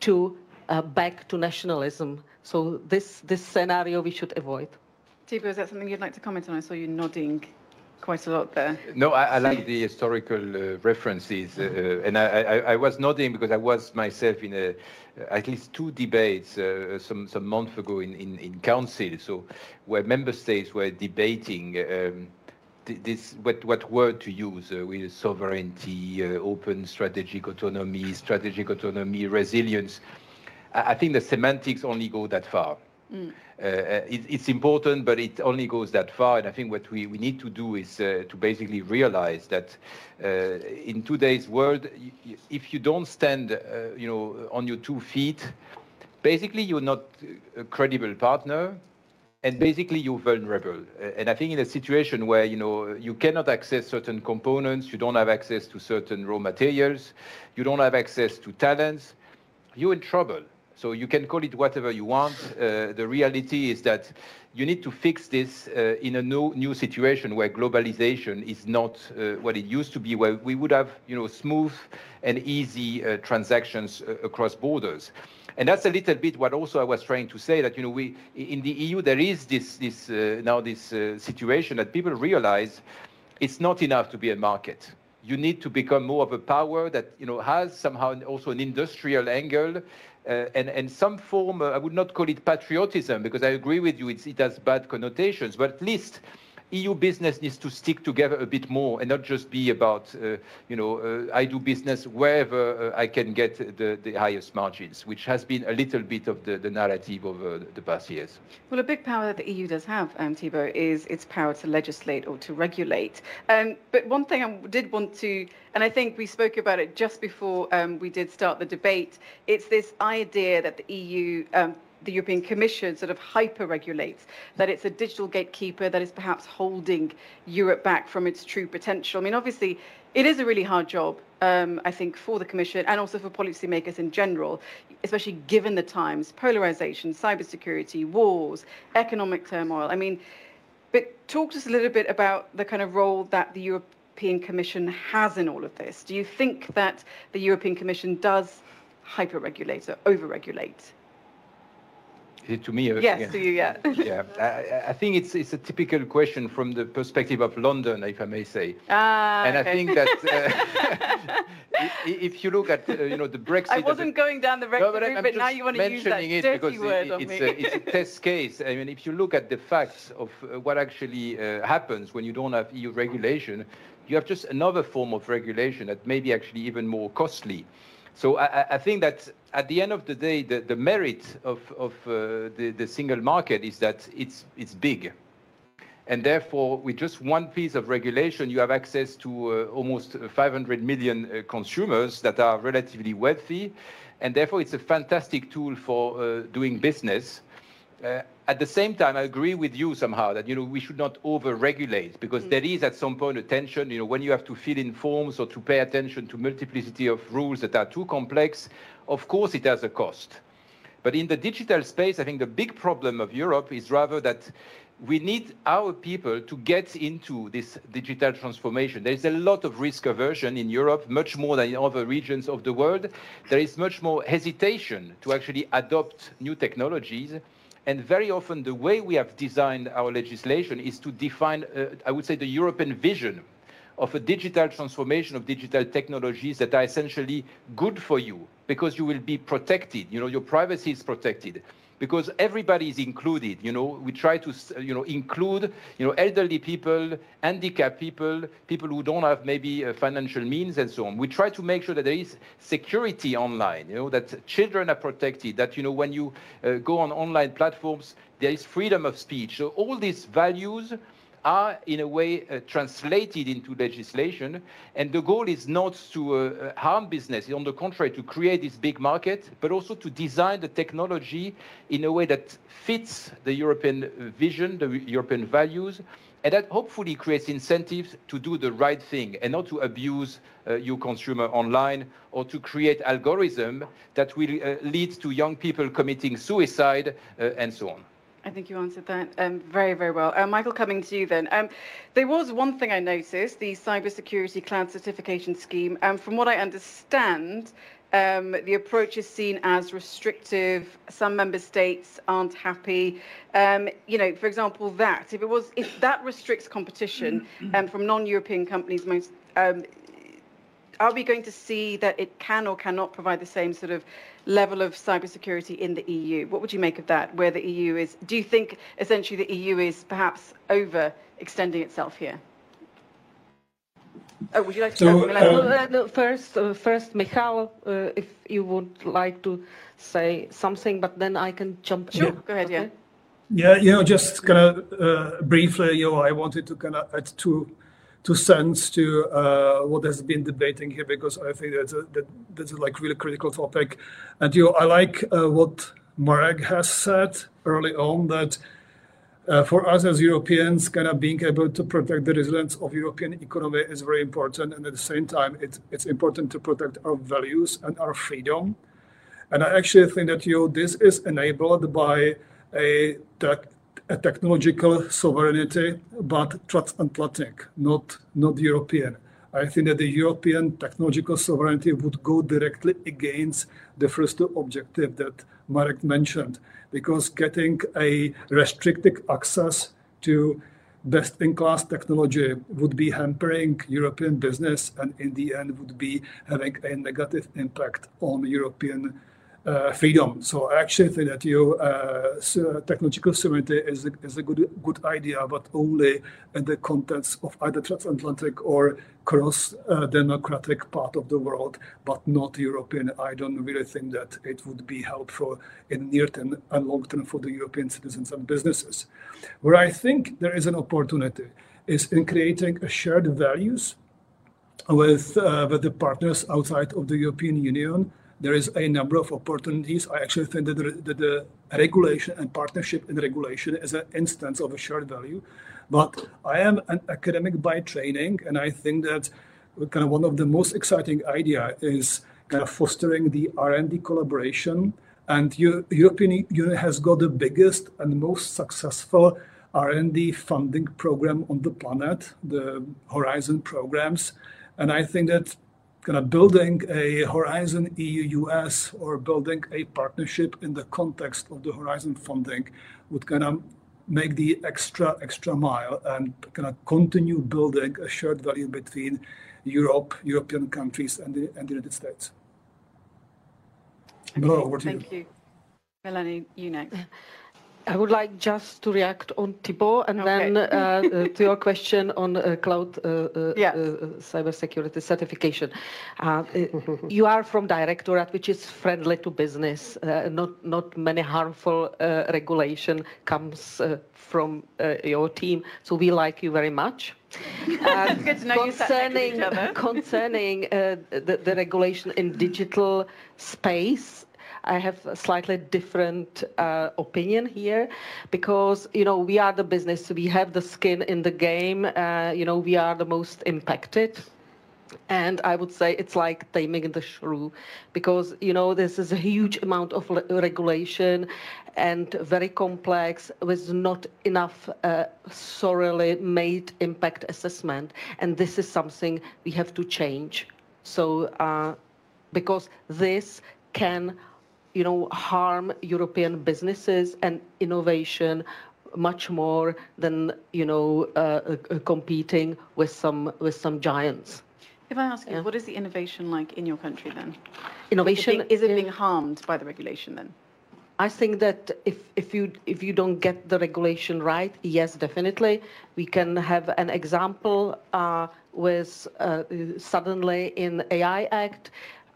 to uh, back to nationalism. So this, this scenario we should avoid. Thibaut, is that something you'd like to comment on? I saw you nodding quite a lot there. No, I, I like the historical uh, references, uh, uh, and I, I, I, was nodding because I was myself in a, at least two debates uh, some some months ago in, in, in council, so where member states were debating. Um, this what what word to use uh, with sovereignty, uh, open strategic autonomy, strategic autonomy, resilience. I, I think the semantics only go that far. Mm. Uh, uh, it, it's important, but it only goes that far. And I think what we, we need to do is uh, to basically realize that in today's world, if you don't stand, you know, on your two feet, basically you're not a credible partner and basically you're vulnerable. And I think in a situation where you know you cannot access certain components, you don't have access to certain raw materials, you don't have access to talents, you're in trouble. So you can call it whatever you want. Uh, the reality is that you need to fix this uh, in a new, new situation where globalization is not uh, what it used to be, where we would have you know, smooth and easy uh, transactions uh, across borders. And that's a little bit what also I was trying to say that you know we in the EU there is this this uh, now this situation that people realize it's not enough to be a market you need to become more of a power that you know has somehow also an industrial angle and, and some form, uh, I would not call it patriotism, because I agree with you, it has bad connotations, but at least EU business needs to stick together a bit more and not just be about, uh, you know, uh, I do business wherever uh, I can get the, the highest margins, which has been a little bit of the, the narrative over the past years. Well, a big power that the EU does have, um, Thibaut, is its power to legislate or to regulate. Um, but one thing I did want to, and I think we spoke about it just before um, we did start the debate, it's this idea that the EU um, the European Commission sort of hyper regulates, that it's a digital gatekeeper that is perhaps holding Europe back from its true potential. I mean, obviously, it is a really hard job, um, I think, for the Commission and also for policymakers in general, especially given the times polarization, cybersecurity, wars, economic turmoil. I mean, but talk to us a little bit about the kind of role that the European Commission has in all of this. Do you think that the European Commission does hyper regulate or over regulate? To me? Uh, yes, yeah. to you, yeah. yeah, I, I, think it's it's a typical question from the perspective of London, if I may say. Ah, and okay. I think that uh, if you look at uh, you know the Brexit. I wasn't the, going down the Brexit no, but, route, but now you want to use that it dirty because word it, it's, a, it's, a, test case. I mean, if you look at the facts of uh, what actually uh, happens when you don't have EU regulation, you have just another form of regulation that may be actually even more costly. So I, I, think that at the end of the day, the, the merit of, of uh, the, the single market is that it's, it's big. And therefore, with just one piece of regulation, you have access to uh, almost 500 million uh, consumers that are relatively wealthy. And therefore, it's a fantastic tool for uh, doing business. Uh, at the same time, I agree with you somehow that you know we should not over-regulate because mm. there is at some point a tension. You know, when you have to fill in forms or to pay attention to multiplicity of rules that are too complex, of course it has a cost. But in the digital space, I think the big problem of Europe is rather that we need our people to get into this digital transformation. There is a lot of risk aversion in Europe, much more than in other regions of the world. There is much more hesitation to actually adopt new technologies. And very often, the way we have designed our legislation is to define, uh, I would say, the European vision of a digital transformation of digital technologies that are essentially good for you because you will be protected. You know, your privacy is protected because everybody is included. You know, we try to, you know, include, you know, elderly people, handicapped people, people who don't have maybe uh, financial means and so on. We try to make sure that there is security online, you know, that children are protected, that, you know, when you uh, go on online platforms, there is freedom of speech. So all these values are in a way uh, translated into legislation. And the goal is not to uh, uh, harm business, on the contrary, to create this big market, but also to design the technology in a way that fits the European vision, the European values, and that hopefully creates incentives to do the right thing and not to abuse uh, your consumer online or to create algorithm that will uh, lead to young people committing suicide uh, and so on. I think you answered that um, very, very well. Uh, Michael, coming to you then. Um, there was one thing I noticed, the cybersecurity cloud certification scheme. Um, from what I understand, um, the approach is seen as restrictive. Some member states aren't happy. Um, you know, for example, that if it was if that restricts competition um, from non-European companies, most um, are we going to see that it can or cannot provide the same sort of level of cybersecurity in the EU? What would you make of that, where the EU is? Do you think essentially the EU is perhaps overextending itself here? Oh, would you like to so, um, uh, no, first, uh, first, Michal, uh, if you would like to say something, but then I can jump. Sure, in. go ahead. Okay. Yeah. Yeah, you know, just kind of uh, briefly, you know, I wanted to kind of add two two cents to uh, what has been debating here because I think that's a, that, that's a like really critical topic. And you I like uh, what Marek has said early on that uh, for us as Europeans, kind of being able to protect the resilience of European economy is very important, and at the same time, it, it's important to protect our values and our freedom. And I actually think that you this is enabled by a a technological sovereignty, but transatlantic, not, not European. I think that the European technological sovereignty would go directly against the first objective that Marek mentioned, because getting a restricted access to best in class technology would be hampering European business and in the end would be having a negative impact on European uh, freedom. So I actually think that you uh, technological sovereignty is a, is a good good idea, but only in the context of either transatlantic or cross uh, democratic part of the world, but not European. I don't really think that it would be helpful in near term and long term for the European citizens and businesses. Where I think there is an opportunity is in creating shared values with uh, with the partners outside of the European Union there is a number of opportunities. I actually think that the, the regulation and partnership in regulation is an instance of a shared value. But I am an academic by training, and I think that kind of one of the most exciting idea is kind of fostering the R&D collaboration. And European Union has got the biggest and most successful R&D funding program on the planet, the Horizon programs. And I think that kind of building a Horizon EU-US or building a partnership in the context of the Horizon funding would kind of make the extra extra mile and kind of continue building a shared value between Europe, European countries, and the, and the United States. Okay, over to Thank you. you. Melanie, you next. I would like just to react on Thibaut and okay. then uh, uh, to your question on uh, cloud uh, uh, yeah. Uh, cybersecurity certification. you are from directorate, which is friendly to business. not not many harmful regulation comes from your team, so we like you very much. Good to know concerning concerning the, the regulation in digital space I have a slightly different uh, opinion here because, you know, we are the business, we have the skin in the game, uh, you know, we are the most impacted. And I would say it's like taming the shrew because, you know, this is a huge amount of regulation and very complex with not enough uh, thoroughly made impact assessment. And this is something we have to change. So, uh, because this can you know, harm European businesses and innovation much more than you know uh, uh, competing with some with some giants. If I ask you, yeah. what is the innovation like in your country then? Innovation is it, being, is it being harmed by the regulation then? I think that if, if you if you don't get the regulation right, yes, definitely, we can have an example uh, with uh, suddenly in AI Act,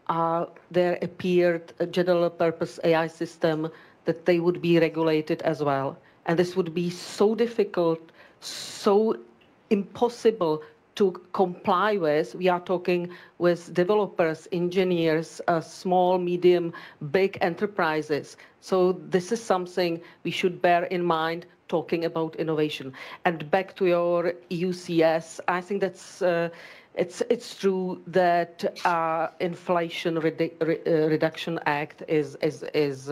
uh, there appeared a general purpose AI system that they would be regulated as well, and this would be so difficult, so impossible to comply with. We are talking with developers, engineers, uh, small, medium, big enterprises. So this is something we should bear in mind talking about innovation. And back to your EUCS, I think that's uh, it's it's true that uh, Inflation Redu Re uh, Reduction Act is is is.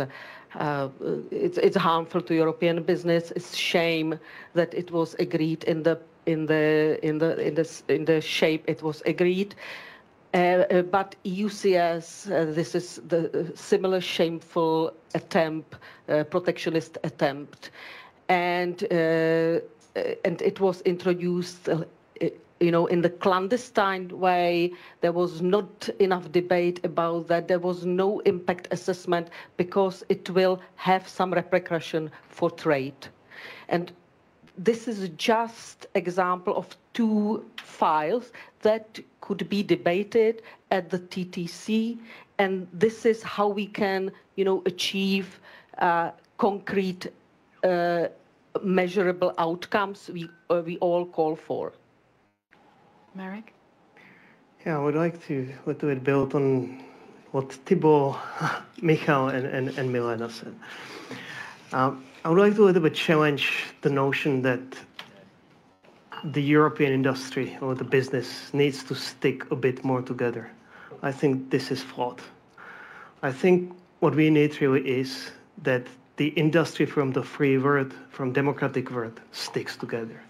Uh, it's, it's harmful to European business. It's shame that it was agreed in the in the in the in the in the shape it was agreed. Uh, uh, but EUCS, uh, this is the similar shameful attempt, uh, protectionist attempt, and uh, and it was introduced. You know, in the clandestine way, there was not enough debate about that. There was no impact assessment because it will have some repercussion for trade. And this is just example of two files that could be debated at the TTC, and this is how we can, you know, achieve uh, concrete, uh, measurable outcomes we uh, we all call for. Marek? Yeah, I would like to a little build on what Tibor, Michal, and, and, and Milena said. Um, I would like to a little bit challenge the notion that the European industry or the business needs to stick a bit more together. I think this is flawed. I think what we need really is that the industry from the free world, from democratic world, sticks together.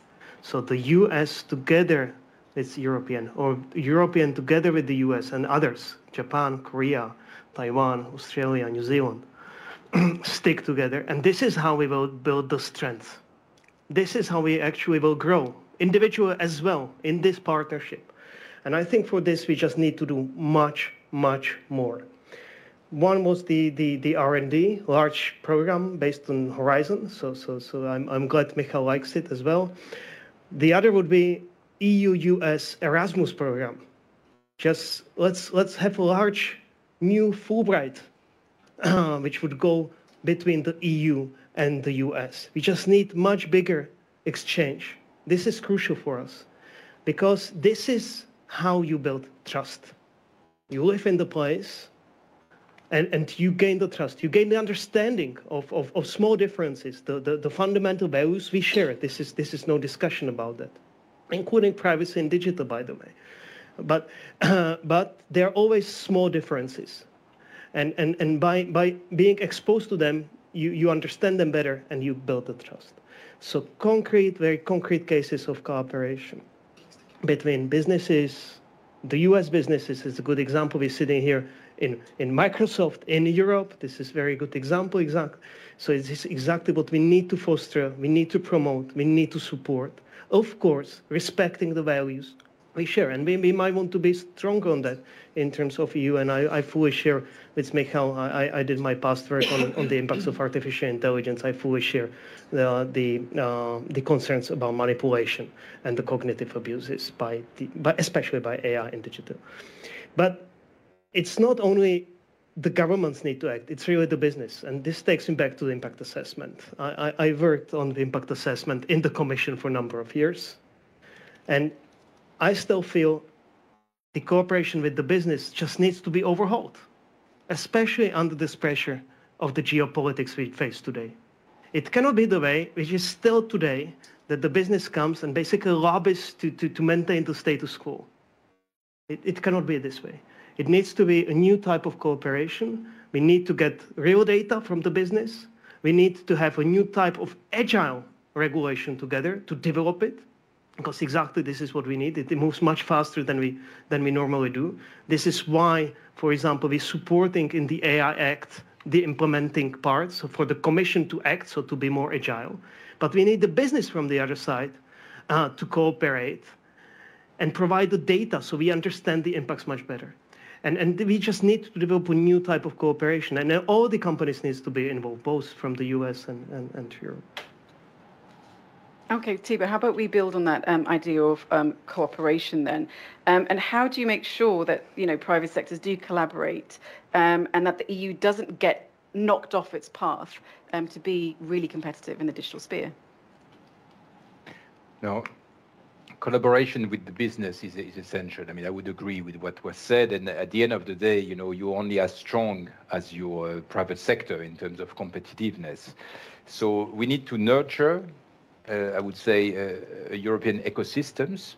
So the US together with European, or European together with the US and others, Japan, Korea, Taiwan, Australia, New Zealand, stick together. And this is how we will build the strength. This is how we actually will grow, individual as well, in this partnership. And I think for this, we just need to do much, much more. One was the, the, the R&D, large program based on Horizon. So, so, so I'm, I'm glad Michal likes it as well. The other would be EU-US Erasmus program. Just let's, let's have a large new Fulbright which would go between the EU and the US. We just need much bigger exchange. This is crucial for us because this is how you build trust. You live in the place and, and you gain the trust. You gain the understanding of, of, of small differences, the, the, the fundamental values we share. This is, this is no discussion about that, including privacy and digital, by the way. But, uh, but there are always small differences. And, and, and by, by being exposed to them, you, you understand them better and you build the trust. So concrete, very concrete cases of cooperation between businesses, the US businesses is a good example. We're sitting here in, in Microsoft in Europe. This is very good example. Exact. So it's exactly what we need to foster, we need to promote, we need to support. Of course, respecting the values we share. And we, we might want to be stronger on that in terms of EU. And I, I fully share with Michal. I, I did my past work on, on the impacts of artificial intelligence. I fully share the the, uh, the concerns about manipulation and the cognitive abuses by, the, by especially by AI and digital. But it's not only the governments need to act. It's really the business. And this takes me back to the impact assessment. I, I, I worked on the impact assessment in the commission for a number of years. And I still feel the cooperation with the business just needs to be overhauled, especially under this pressure of the geopolitics we face today. It cannot be the way, which is still today, that the business comes and basically lobbies to, to, to maintain the status quo. It, it cannot be this way. It needs to be a new type of cooperation. We need to get real data from the business. We need to have a new type of agile regulation together to develop it because exactly this is what we need. It, moves much faster than we than we normally do. This is why, for example, we're supporting in the AI Act the implementing parts so for the Commission to act, so to be more agile. But we need the business from the other side uh, to cooperate and provide the data so we understand the impacts much better. And, and we just need to develop a new type of cooperation. And all the companies needs to be involved, both from the US and, and, and Europe. Okay, Thibaut, how about we build on that um, idea of um, cooperation then? Um, and how do you make sure that you know private sectors do collaborate um, and that the EU doesn't get knocked off its path um, to be really competitive in the digital sphere? No, collaboration with the business is, is essential. I mean, I would agree with what was said. And at the end of the day, you know, you're only as strong as your uh, private sector in terms of competitiveness. So we need to nurture uh, I would say, uh, European ecosystems.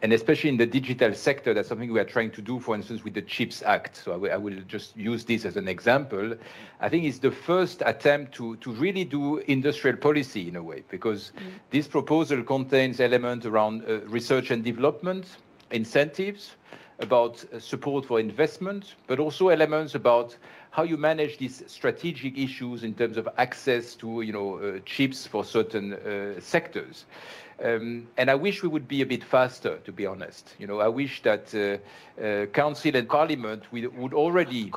And especially in the digital sector, that's something we are trying to do, for instance, with the CHIPS Act. So I, will just use this as an example. I think it's the first attempt to, to really do industrial policy in a way, because mm. this proposal contains elements around uh, research and development, incentives, about uh, support for investment, but also elements about how you manage these strategic issues in terms of access to you know uh, chips for certain uh, sectors. Um, and I wish we would be a bit faster, to be honest. You know, I wish that uh, uh Council and Parliament would already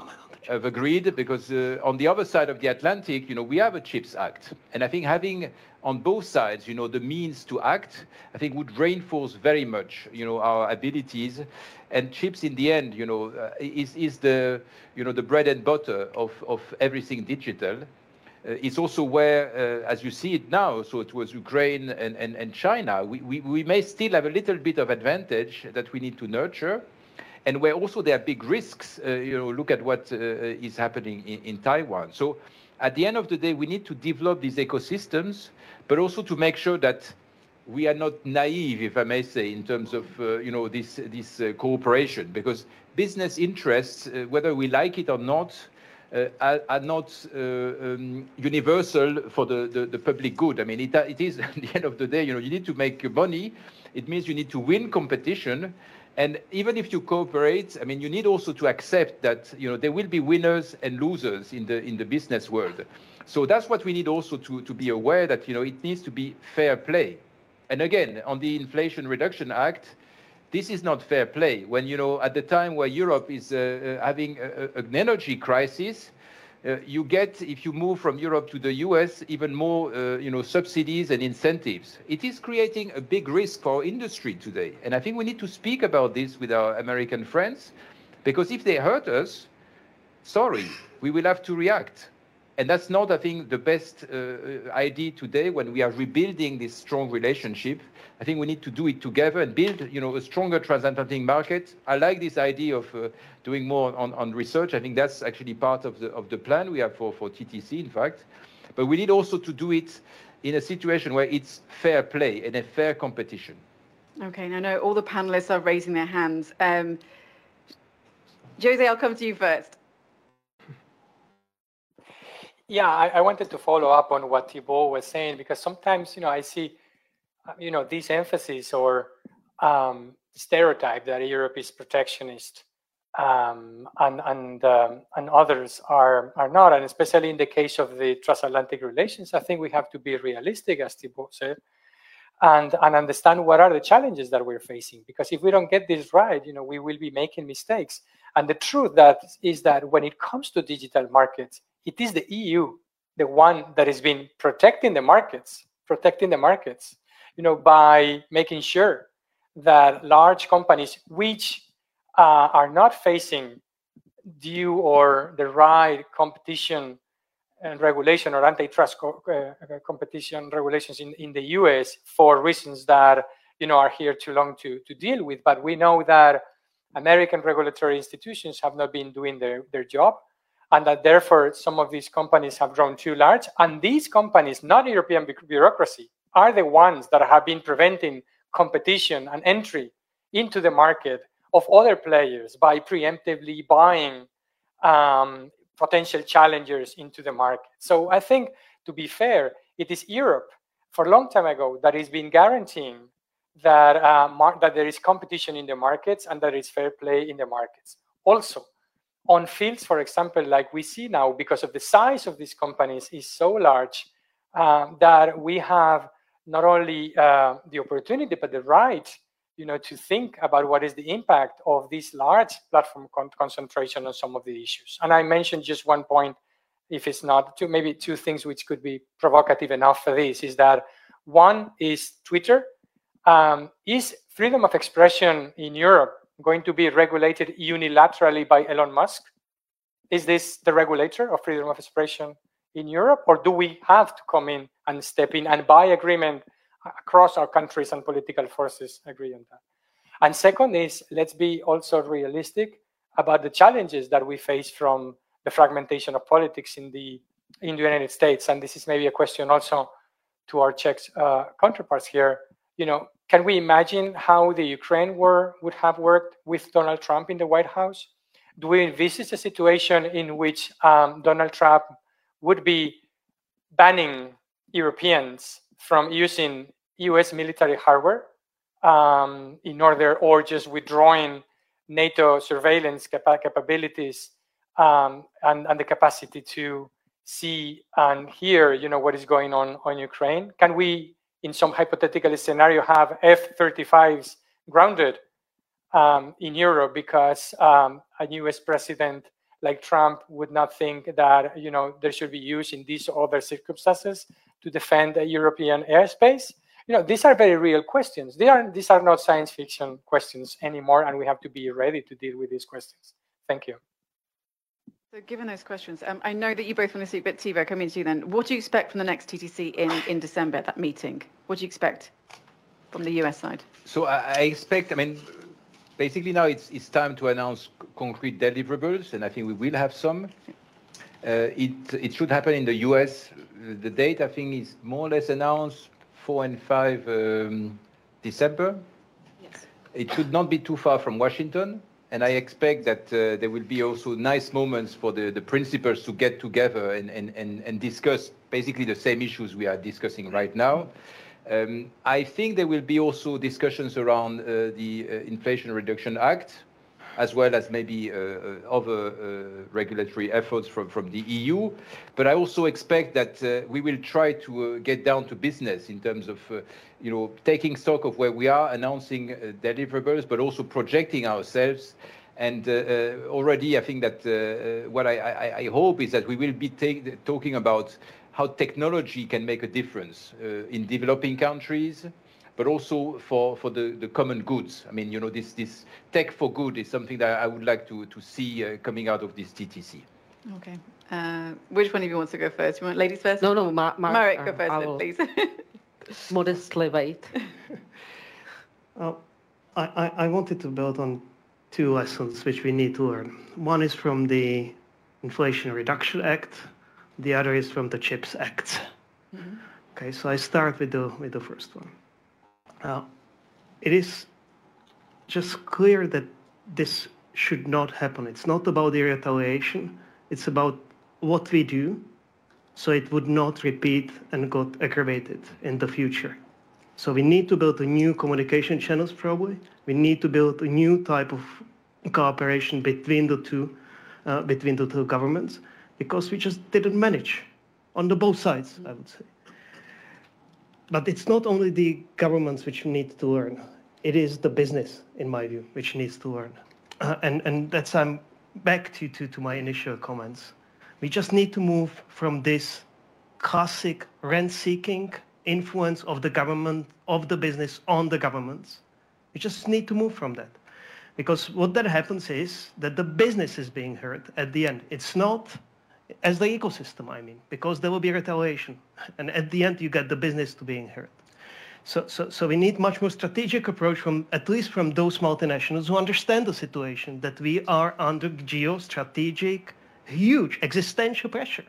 have agreed because uh, on the other side of the Atlantic, you know, we have a CHIPS Act, and I think having on both sides, you know, the means to act, I think would reinforce very much, you know, our abilities. And chips, in the end, you know, uh, is is the, you know, the bread and butter of of everything digital. Uh, it's also where, uh, as you see it now, so it was Ukraine and, and, and China, we, we, we may still have a little bit of advantage that we need to nurture and where also there are big risks. Uh, you know, look at what uh, is happening in, in, Taiwan. So at the end of the day, we need to develop these ecosystems, but also to make sure that we are not naive, if I may say, in terms of uh, you know this this uh, cooperation, because business interests, whether we like it or not, are, are, not uh, um, universal for the, the, the, public good. I mean, it, it is at the end of the day, you know, you need to make money. It means you need to win competition, and even if you cooperate, I mean, you need also to accept that you know there will be winners and losers in the in the business world. So that's what we need also to to be aware that you know it needs to be fair play. And again, on the Inflation Reduction Act, this is not fair play. When you know at the time where Europe is uh, uh having a, a, an energy crisis, uh, you get, if you move from Europe to the US, even more uh, you know, subsidies and incentives. It is creating a big risk for industry today. And I think we need to speak about this with our American friends, because if they hurt us, sorry, we will have to react. And that's not, I think, the best uh, idea today when we are rebuilding this strong relationship I think we need to do it together and build, you know, a stronger transatlantic market. I like this idea of uh, doing more on, on research. I think that's actually part of the of the plan we have for, for TTC, in fact. But we need also to do it in a situation where it's fair play and a fair competition. Okay, now know all the panelists are raising their hands. Um, Jose, I'll come to you first. Yeah, I, I, wanted to follow up on what Thibaut was saying because sometimes, you know, I see uh, you know, this emphasis or um, stereotype that Europe is protectionist um, and and um, and others are are not, and especially in the case of the transatlantic relations, I think we have to be realistic, as Thibaut said, and and understand what are the challenges that we're facing. Because if we don't get this right, you know, we will be making mistakes. And the truth that is that when it comes to digital markets, it is the EU, the one that has been protecting the markets, protecting the markets you know, by making sure that large companies which uh, are not facing due or the right competition and regulation or antitrust co uh, competition regulations in, in the US for reasons that you know are here too long to, to deal with. But we know that American regulatory institutions have not been doing their, their job and that therefore some of these companies have grown too large. And these companies, not European bureaucracy, are the ones that have been preventing competition and entry into the market of other players by preemptively buying um, potential challengers into the market. So I think, to be fair, it is Europe for a long time ago that has been guaranteeing that uh, that there is competition in the markets and there is fair play in the markets. Also, on fields, for example, like we see now, because of the size of these companies is so large, um, that we have not only uh, the opportunity but the right you know to think about what is the impact of this large platform con concentration on some of the issues. And i mentioned just one point if it's not two maybe two things which could be provocative enough for this is that one is twitter um, is freedom of expression in europe going to be regulated unilaterally by elon musk is this the regulator of freedom of expression in Europe, or do we have to come in and step in and by agreement across our countries and political forces agree on that? And second is let's be also realistic about the challenges that we face from the fragmentation of politics in the in the United States. And this is maybe a question also to our Czech uh, counterparts here. You know, can we imagine how the Ukraine war would have worked with Donald Trump in the White House? Do we envisage a situation in which um, Donald Trump would be banning Europeans from using US military hardware um, in order, or just withdrawing NATO surveillance capa capabilities um, and, and the capacity to see and hear, you know, what is going on on Ukraine? Can we, in some hypothetical scenario, have F-35s grounded um, in Europe because um, a U.S. president like Trump would not think that you know there should be use in these other circumstances to defend a European airspace. You know, these are very real questions. They are these are not science fiction questions anymore, and we have to be ready to deal with these questions. Thank you. So given those questions, um, I know that you both want to speak, but Thibaut, coming to you then. What do you expect from the next TTC in, in December, that meeting? What do you expect from the US side? So I, I expect, I mean, basically now it's, it's time to announce concrete deliverables, and I think we will have some. Uh, it, it should happen in the US. The date, I think, is more or less announced 4 and 5 um, December. Yes. It should not be too far from Washington. And I expect that uh, there will be also nice moments for the, the principals to get together and, and, and, and discuss basically the same issues we are discussing right now. Um, I think there will be also discussions around uh, the uh, Inflation Reduction Act, as well as maybe uh, uh other uh, regulatory efforts from, the EU. But I also expect that uh, we will try to uh, get down to business in terms of, uh, you know, taking stock of where we are, announcing deliverables, but also projecting ourselves. And already, I think that what I, hope is that we will be talking about how technology can make a difference in developing countries, but also for, for the, the common goods. I mean, you know, this, this tech for good is something that I would like to, to see uh, coming out of this TTC. Okay. Uh, which one of you wants to go first? You want ladies first? No, no, Mar Mar Marek, go uh, first, then, please. modestly wait. uh, I, I wanted to build on two lessons which we need to learn. One is from the Inflation Reduction Act, the other is from the CHIPS Act. Mm-hmm. Okay, so I start with the with the first one. Uh, it is just clear that this should not happen. It's not about the retaliation. It's about what we do so it would not repeat and got aggravated in the future. So we need to build a new communication channels probably. We need to build a new type of cooperation between the two, uh, between the two governments because we just didn't manage on the both sides, I would say. But it's not only the governments which need to learn. It is the business, in my view, which needs to learn. Uh, and, and that's I'm back to, to, to my initial comments. We just need to move from this classic rent-seeking influence of the government, of the business on the governments. We just need to move from that. Because what that happens is that the business is being hurt at the end. It's not as the ecosystem, I mean, because there will be retaliation. And at the end, you get the business to being hurt. So, so, so we need much more strategic approach from at least from those multinationals who understand the situation that we are under geostrategic, huge existential pressure.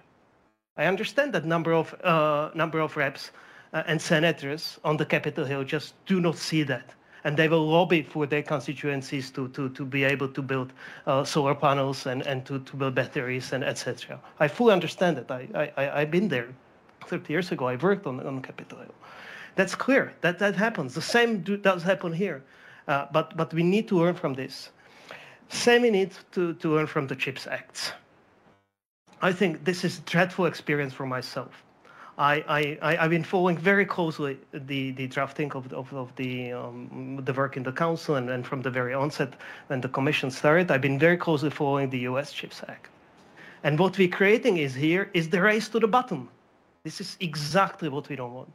I understand that number of uh, number of reps uh, and senators on the Capitol Hill just do not see that and they will lobby for their constituencies to, to, to be able to build uh, solar panels and, and to, to build batteries and etc. I fully understand it. I, I, I've been there 30 years ago. I worked on, on Capitol Hill. That's clear. That, that happens. The same do, does happen here. Uh, but, but we need to learn from this. Same we need to, to learn from the CHIPS Acts. I think this is a dreadful experience for myself. I, I, I've been following very closely the, the drafting of, of, of the, um, the work in the Council and, and from the very onset when the Commission started, I've been very closely following the US CHIPS Act. And what we're creating is here is the race to the bottom. This is exactly what we don't want.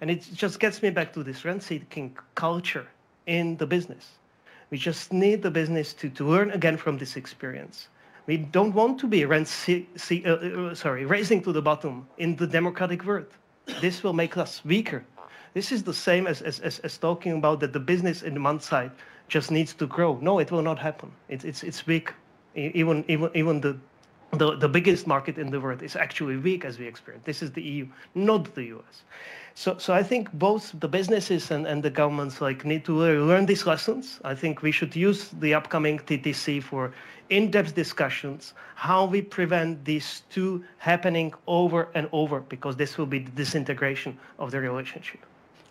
And it just gets me back to this rent-seeking culture in the business. We just need the business to, to learn again from this experience. We don't want to be uh, uh, sorry, racing to the bottom in the democratic world. This will make us weaker. This is the same as, as, as, as talking about that the business in the one side just needs to grow. No, it will not happen. It's, it's, it's weak. Even, even, even the, the, the biggest market in the world is actually weak as we experience. This is the EU, not the US. So, so I think both the businesses and, and the governments like need to learn these lessons. I think we should use the upcoming TTC for in-depth discussions, how we prevent these two happening over and over, because this will be the disintegration of the relationship.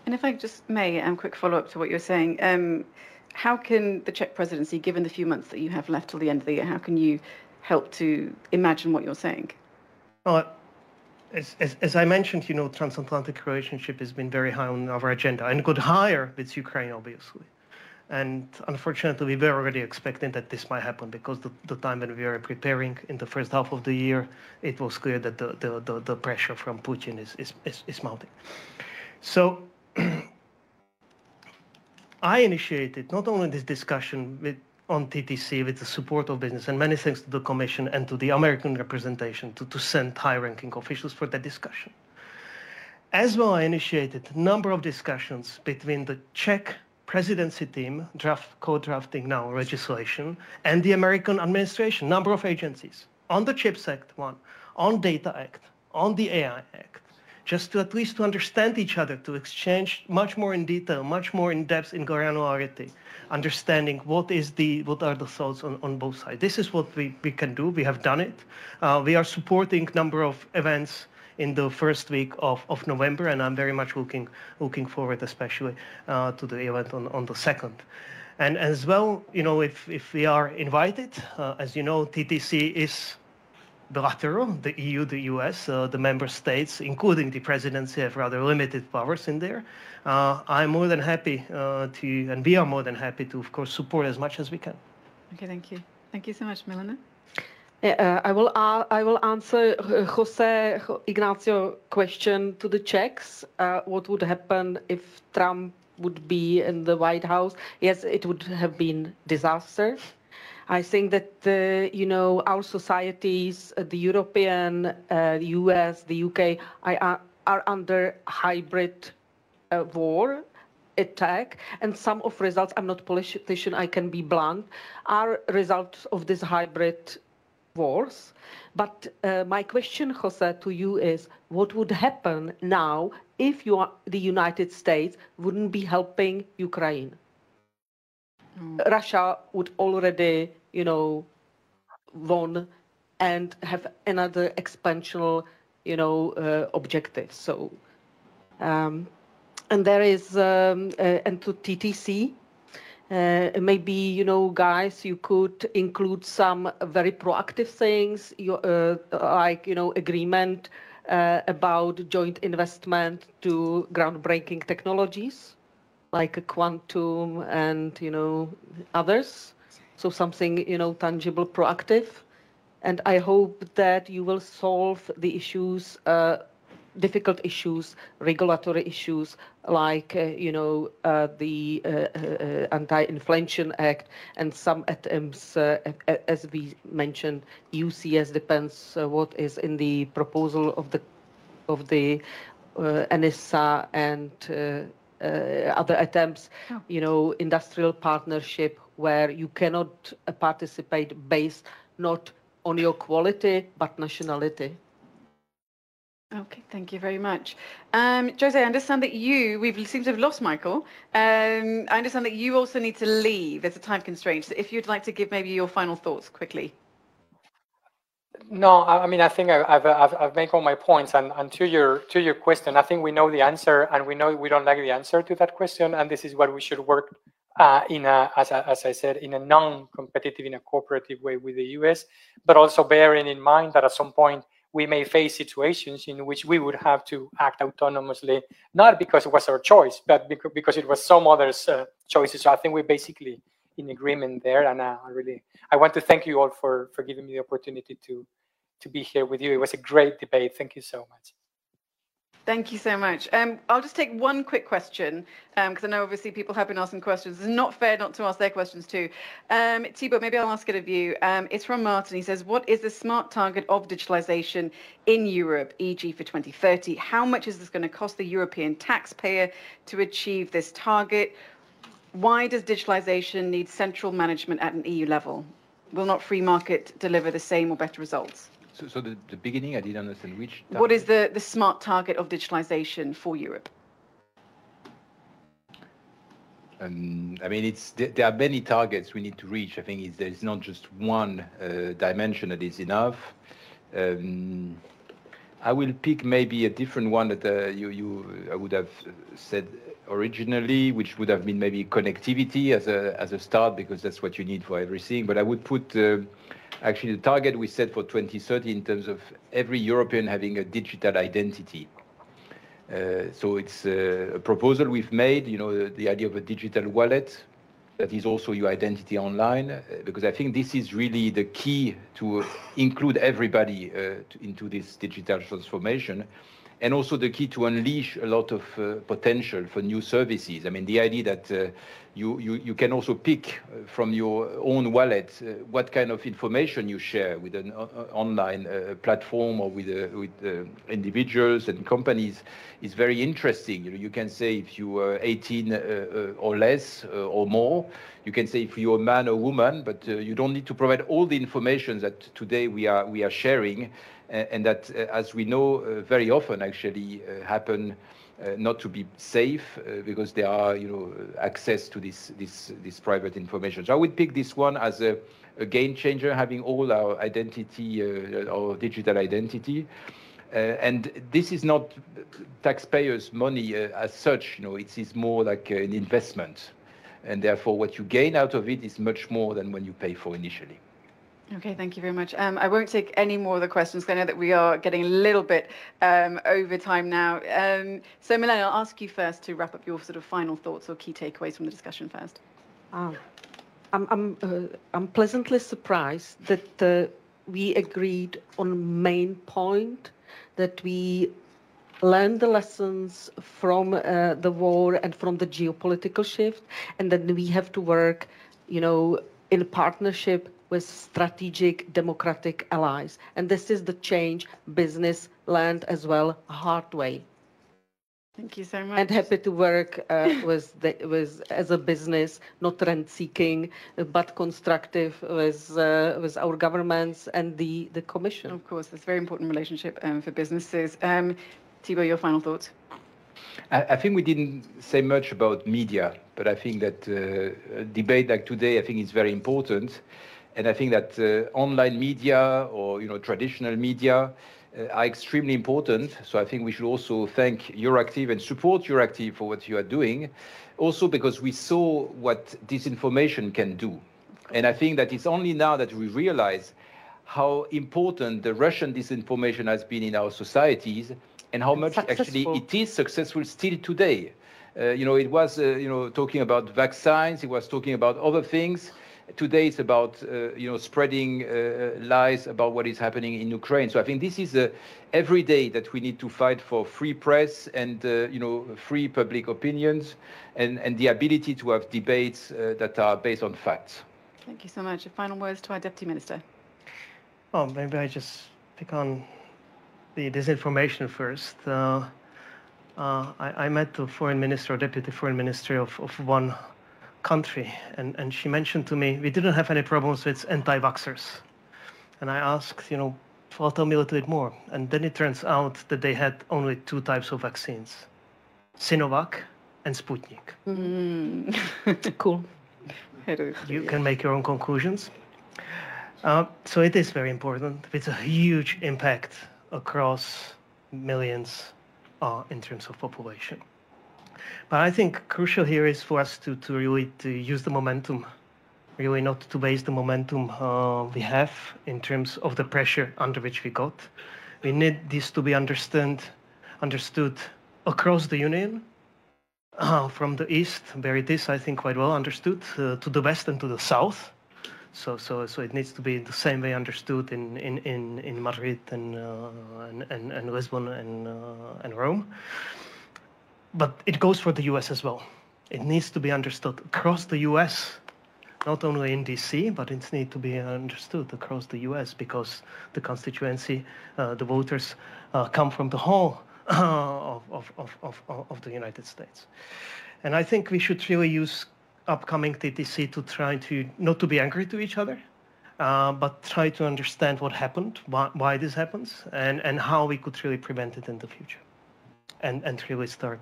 And if I just may, a um, quick follow-up to what you're saying, um, how can the Czech presidency, given the few months that you have left till the end of the year, how can you help to imagine what you're saying? Well, as, as, as, I mentioned, you know, transatlantic relationship has been very high on our agenda and got higher with Ukraine, obviously. And unfortunately, we were already expecting that this might happen because the, the time when we were preparing in the first half of the year, it was clear that the, the, the, the pressure from Putin is, is, is, is mounting. So I initiated not only this discussion with on TTC with the support of business and many thanks to the Commission and to the American representation to, to send high-ranking officials for that discussion. As well, I initiated a number of discussions between the Czech presidency team, draft, co-drafting now legislation, and the American administration, number of agencies, on the CHIPS Act one, on Data Act, on the AI Act, just to at least to understand each other, to exchange much more in detail, much more in depth, in granularity, understanding what is the what are the thoughts on, on both sides. This is what we, we can do. We have done it. Uh, we are supporting number of events in the first week of, of November, and I'm very much looking looking forward, especially uh, to the event on, on the second. And as well, you know, if, if we are invited, uh, as you know, TTC is bilateral. The EU, the US, uh, the member states, including the presidency, have rather limited powers in there. Uh, I'm more than happy uh, to, and we are more than happy to, of course, support as much as we can. Okay, thank you. Thank you so much, Milena. Uh, I will uh, I will answer Jose Ignacio question to the Czechs. Uh, what would happen if Trump would be in the White House? Yes, it would have been disaster. I think that uh, you know our societies, uh, the European, uh, the US, the UK, are, are under hybrid uh, war attack, and some of results. I'm not politician. I can be blunt. Are results of this hybrid wars. But uh, my question, Jose, to you is: What would happen now if you are, the United States wouldn't be helping Ukraine? Mm. Russia would already, you know, won and have another expansional, you know, uh, objective. So, um, and there is, um, uh, and to TTC, uh, maybe you know, guys, you could include some very proactive things, you, uh, like you know, agreement uh, about joint investment to groundbreaking technologies like quantum and you know others. So something you know tangible proactive. And i hope that you will solve the issues uh, difficult issues regulatory issues like uh, you know uh, the uh, uh, anti-inflation act and some attempts uh, as we mentioned ucs depends what is in the proposal of the of the NSA and uh, other attempts, oh. you know, industrial partnership where you cannot uh, participate based not on your quality but nationality. Okay, thank you very much. Um, Jose, I understand that you, we seem to have lost Michael. Um, I understand that you also need to leave. There's a time constraint. So if you'd like to give maybe your final thoughts quickly. No, I mean, I think I've, I've, I've made all my points. And, and to your to your question, I think we know the answer, and we know we don't like the answer to that question. And this is what we should work uh, in a, as, a, as I said, in a non-competitive, in a cooperative way with the US, but also bearing in mind that at some point we may face situations in which we would have to act autonomously, not because it was our choice, but because it was some others' uh, choices. So I think we're basically in agreement there. And uh, I really, I want to thank you all for for giving me the opportunity to to be here with you. It was a great debate. Thank you so much. Thank you so much. Um, I'll just take one quick question because um, I know obviously people have been asking questions. It's not fair not to ask their questions too. Um, Thibaut, maybe I'll ask it of you. Um, it's from Martin. He says, "What is the smart target of digitalization in Europe, e.g., for 2030? How much is this going to cost the European taxpayer to achieve this target? Why does digitalization need central management at an EU level? Will not free market deliver the same or better results?" So, so the, the beginning, I didn't understand which. Target? What is the, the smart target of digitalization for Europe? Um, I mean, it's there are many targets we need to reach. I think there's not just one uh, dimension that is enough. Um, I will pick maybe a different one that uh, you, you I would have said originally, which would have been maybe connectivity as a as a start because that's what you need for everything. But I would put uh, actually the target we set for 2030 in terms of every European having a digital identity. Uh, so it's uh, a proposal we've made, you know, the, the, idea of a digital wallet that is also your identity online, uh, because I think this is really the key to include everybody uh, to, into this digital transformation and also the key to unleash a lot of uh, potential for new services. I mean, the idea that uh, you, you, you can also pick uh, from your own wallet uh, what kind of information you share with an uh, uh online uh, platform or with, uh, with individuals and companies is very interesting. You, know, you can say if you are 18 or less or more, you can say if you're a man or woman, but you don't need to provide all the information that today we are, we are sharing and that, uh, as we know, very often actually happen not to be safe because there are, you know, access to this this this private information. So I would pick this one as a, a game changer, having all our identity, our digital identity. Uh, and this is not taxpayers' money uh, as such. You know, it is more like an investment, and therefore, what you gain out of it is much more than when you pay for initially. Okay, thank you very much. Um, I won't take any more of the questions because I know that we are getting a little bit um, over time now. Um, so, Milena, I'll ask you first to wrap up your sort of final thoughts or key takeaways from the discussion first. Um, I'm, I'm, uh, I'm pleasantly surprised that uh, we agreed on main point that we learned the lessons from uh, the war and from the geopolitical shift, and that we have to work, you know, in partnership with strategic democratic allies. And this is the change business learned as well hard way. Thank you so much. And happy to work uh, with, the, with as a business, not rent seeking, but constructive with uh, with our governments and the the commission. Of course, it's a very important relationship um, for businesses. Um, Thibaut, your final thoughts. I, I, think we didn't say much about media, but I think that uh, a debate like today, I think is very important. And I think that uh, online media or you know traditional media uh, are extremely important. So I think we should also thank Euractiv and support Euractiv for what you are doing. Also because we saw what disinformation can do. And I think that it's only now that we realize how important the Russian disinformation has been in our societies and how much successful. actually it is successful still today. Uh, you know, it was, uh, you know, talking about vaccines, it was talking about other things. Today it's about uh, you know spreading uh, lies about what is happening in Ukraine. So I think this is uh, every day that we need to fight for free press and uh, you know free public opinions and, and the ability to have debates uh, that are based on facts. Thank you so much. Final words to our Deputy Minister. Oh, maybe I just pick on the disinformation first. Uh, I, I, met the foreign minister or deputy foreign minister of, of one country. And, and she mentioned to me, we didn't have any problems with anti-vaxxers. And I asked, you know, well, tell me a little bit more. And then it turns out that they had only two types of vaccines, Sinovac and Sputnik. Mm. cool. You can make your own conclusions. Uh, so it is very important. It's a huge impact across millions uh, in terms of population. But I think crucial here is for us to, to really to use the momentum, really not to waste the momentum uh, we have in terms of the pressure under which we got, We need this to be understood, understood across the Union, uh, from the east, where it is, I think, quite well understood, uh, to the west and to the south. So, so, so it needs to be the same way understood in in in, in Madrid and, uh, and, and and Lisbon and uh, and Rome. But it goes for the U.S. as well. It needs to be understood across the U.S not only in DC, but it needs to be understood across the US because the constituency, uh, the voters uh, come from the whole of, of, of, of, the United States. And I think we should really use upcoming TTC to try to not to be angry to each other, uh, but try to understand what happened, why, why this happens, and, and how we could really prevent it in the future. And, and really start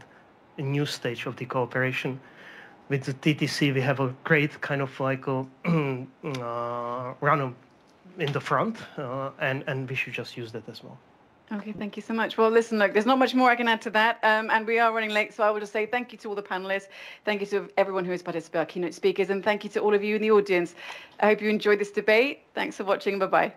a new stage of the cooperation with the TTC, we have a great kind of like a uh, runner in the front, uh, and and we should just use that as well. Okay, thank you so much. Well, listen, look, there's not much more I can add to that, um, and we are running late, so I will just say thank you to all the panelists, thank you to everyone who has participated, our keynote speakers, and thank you to all of you in the audience. I hope you enjoyed this debate. Thanks for watching. Bye bye.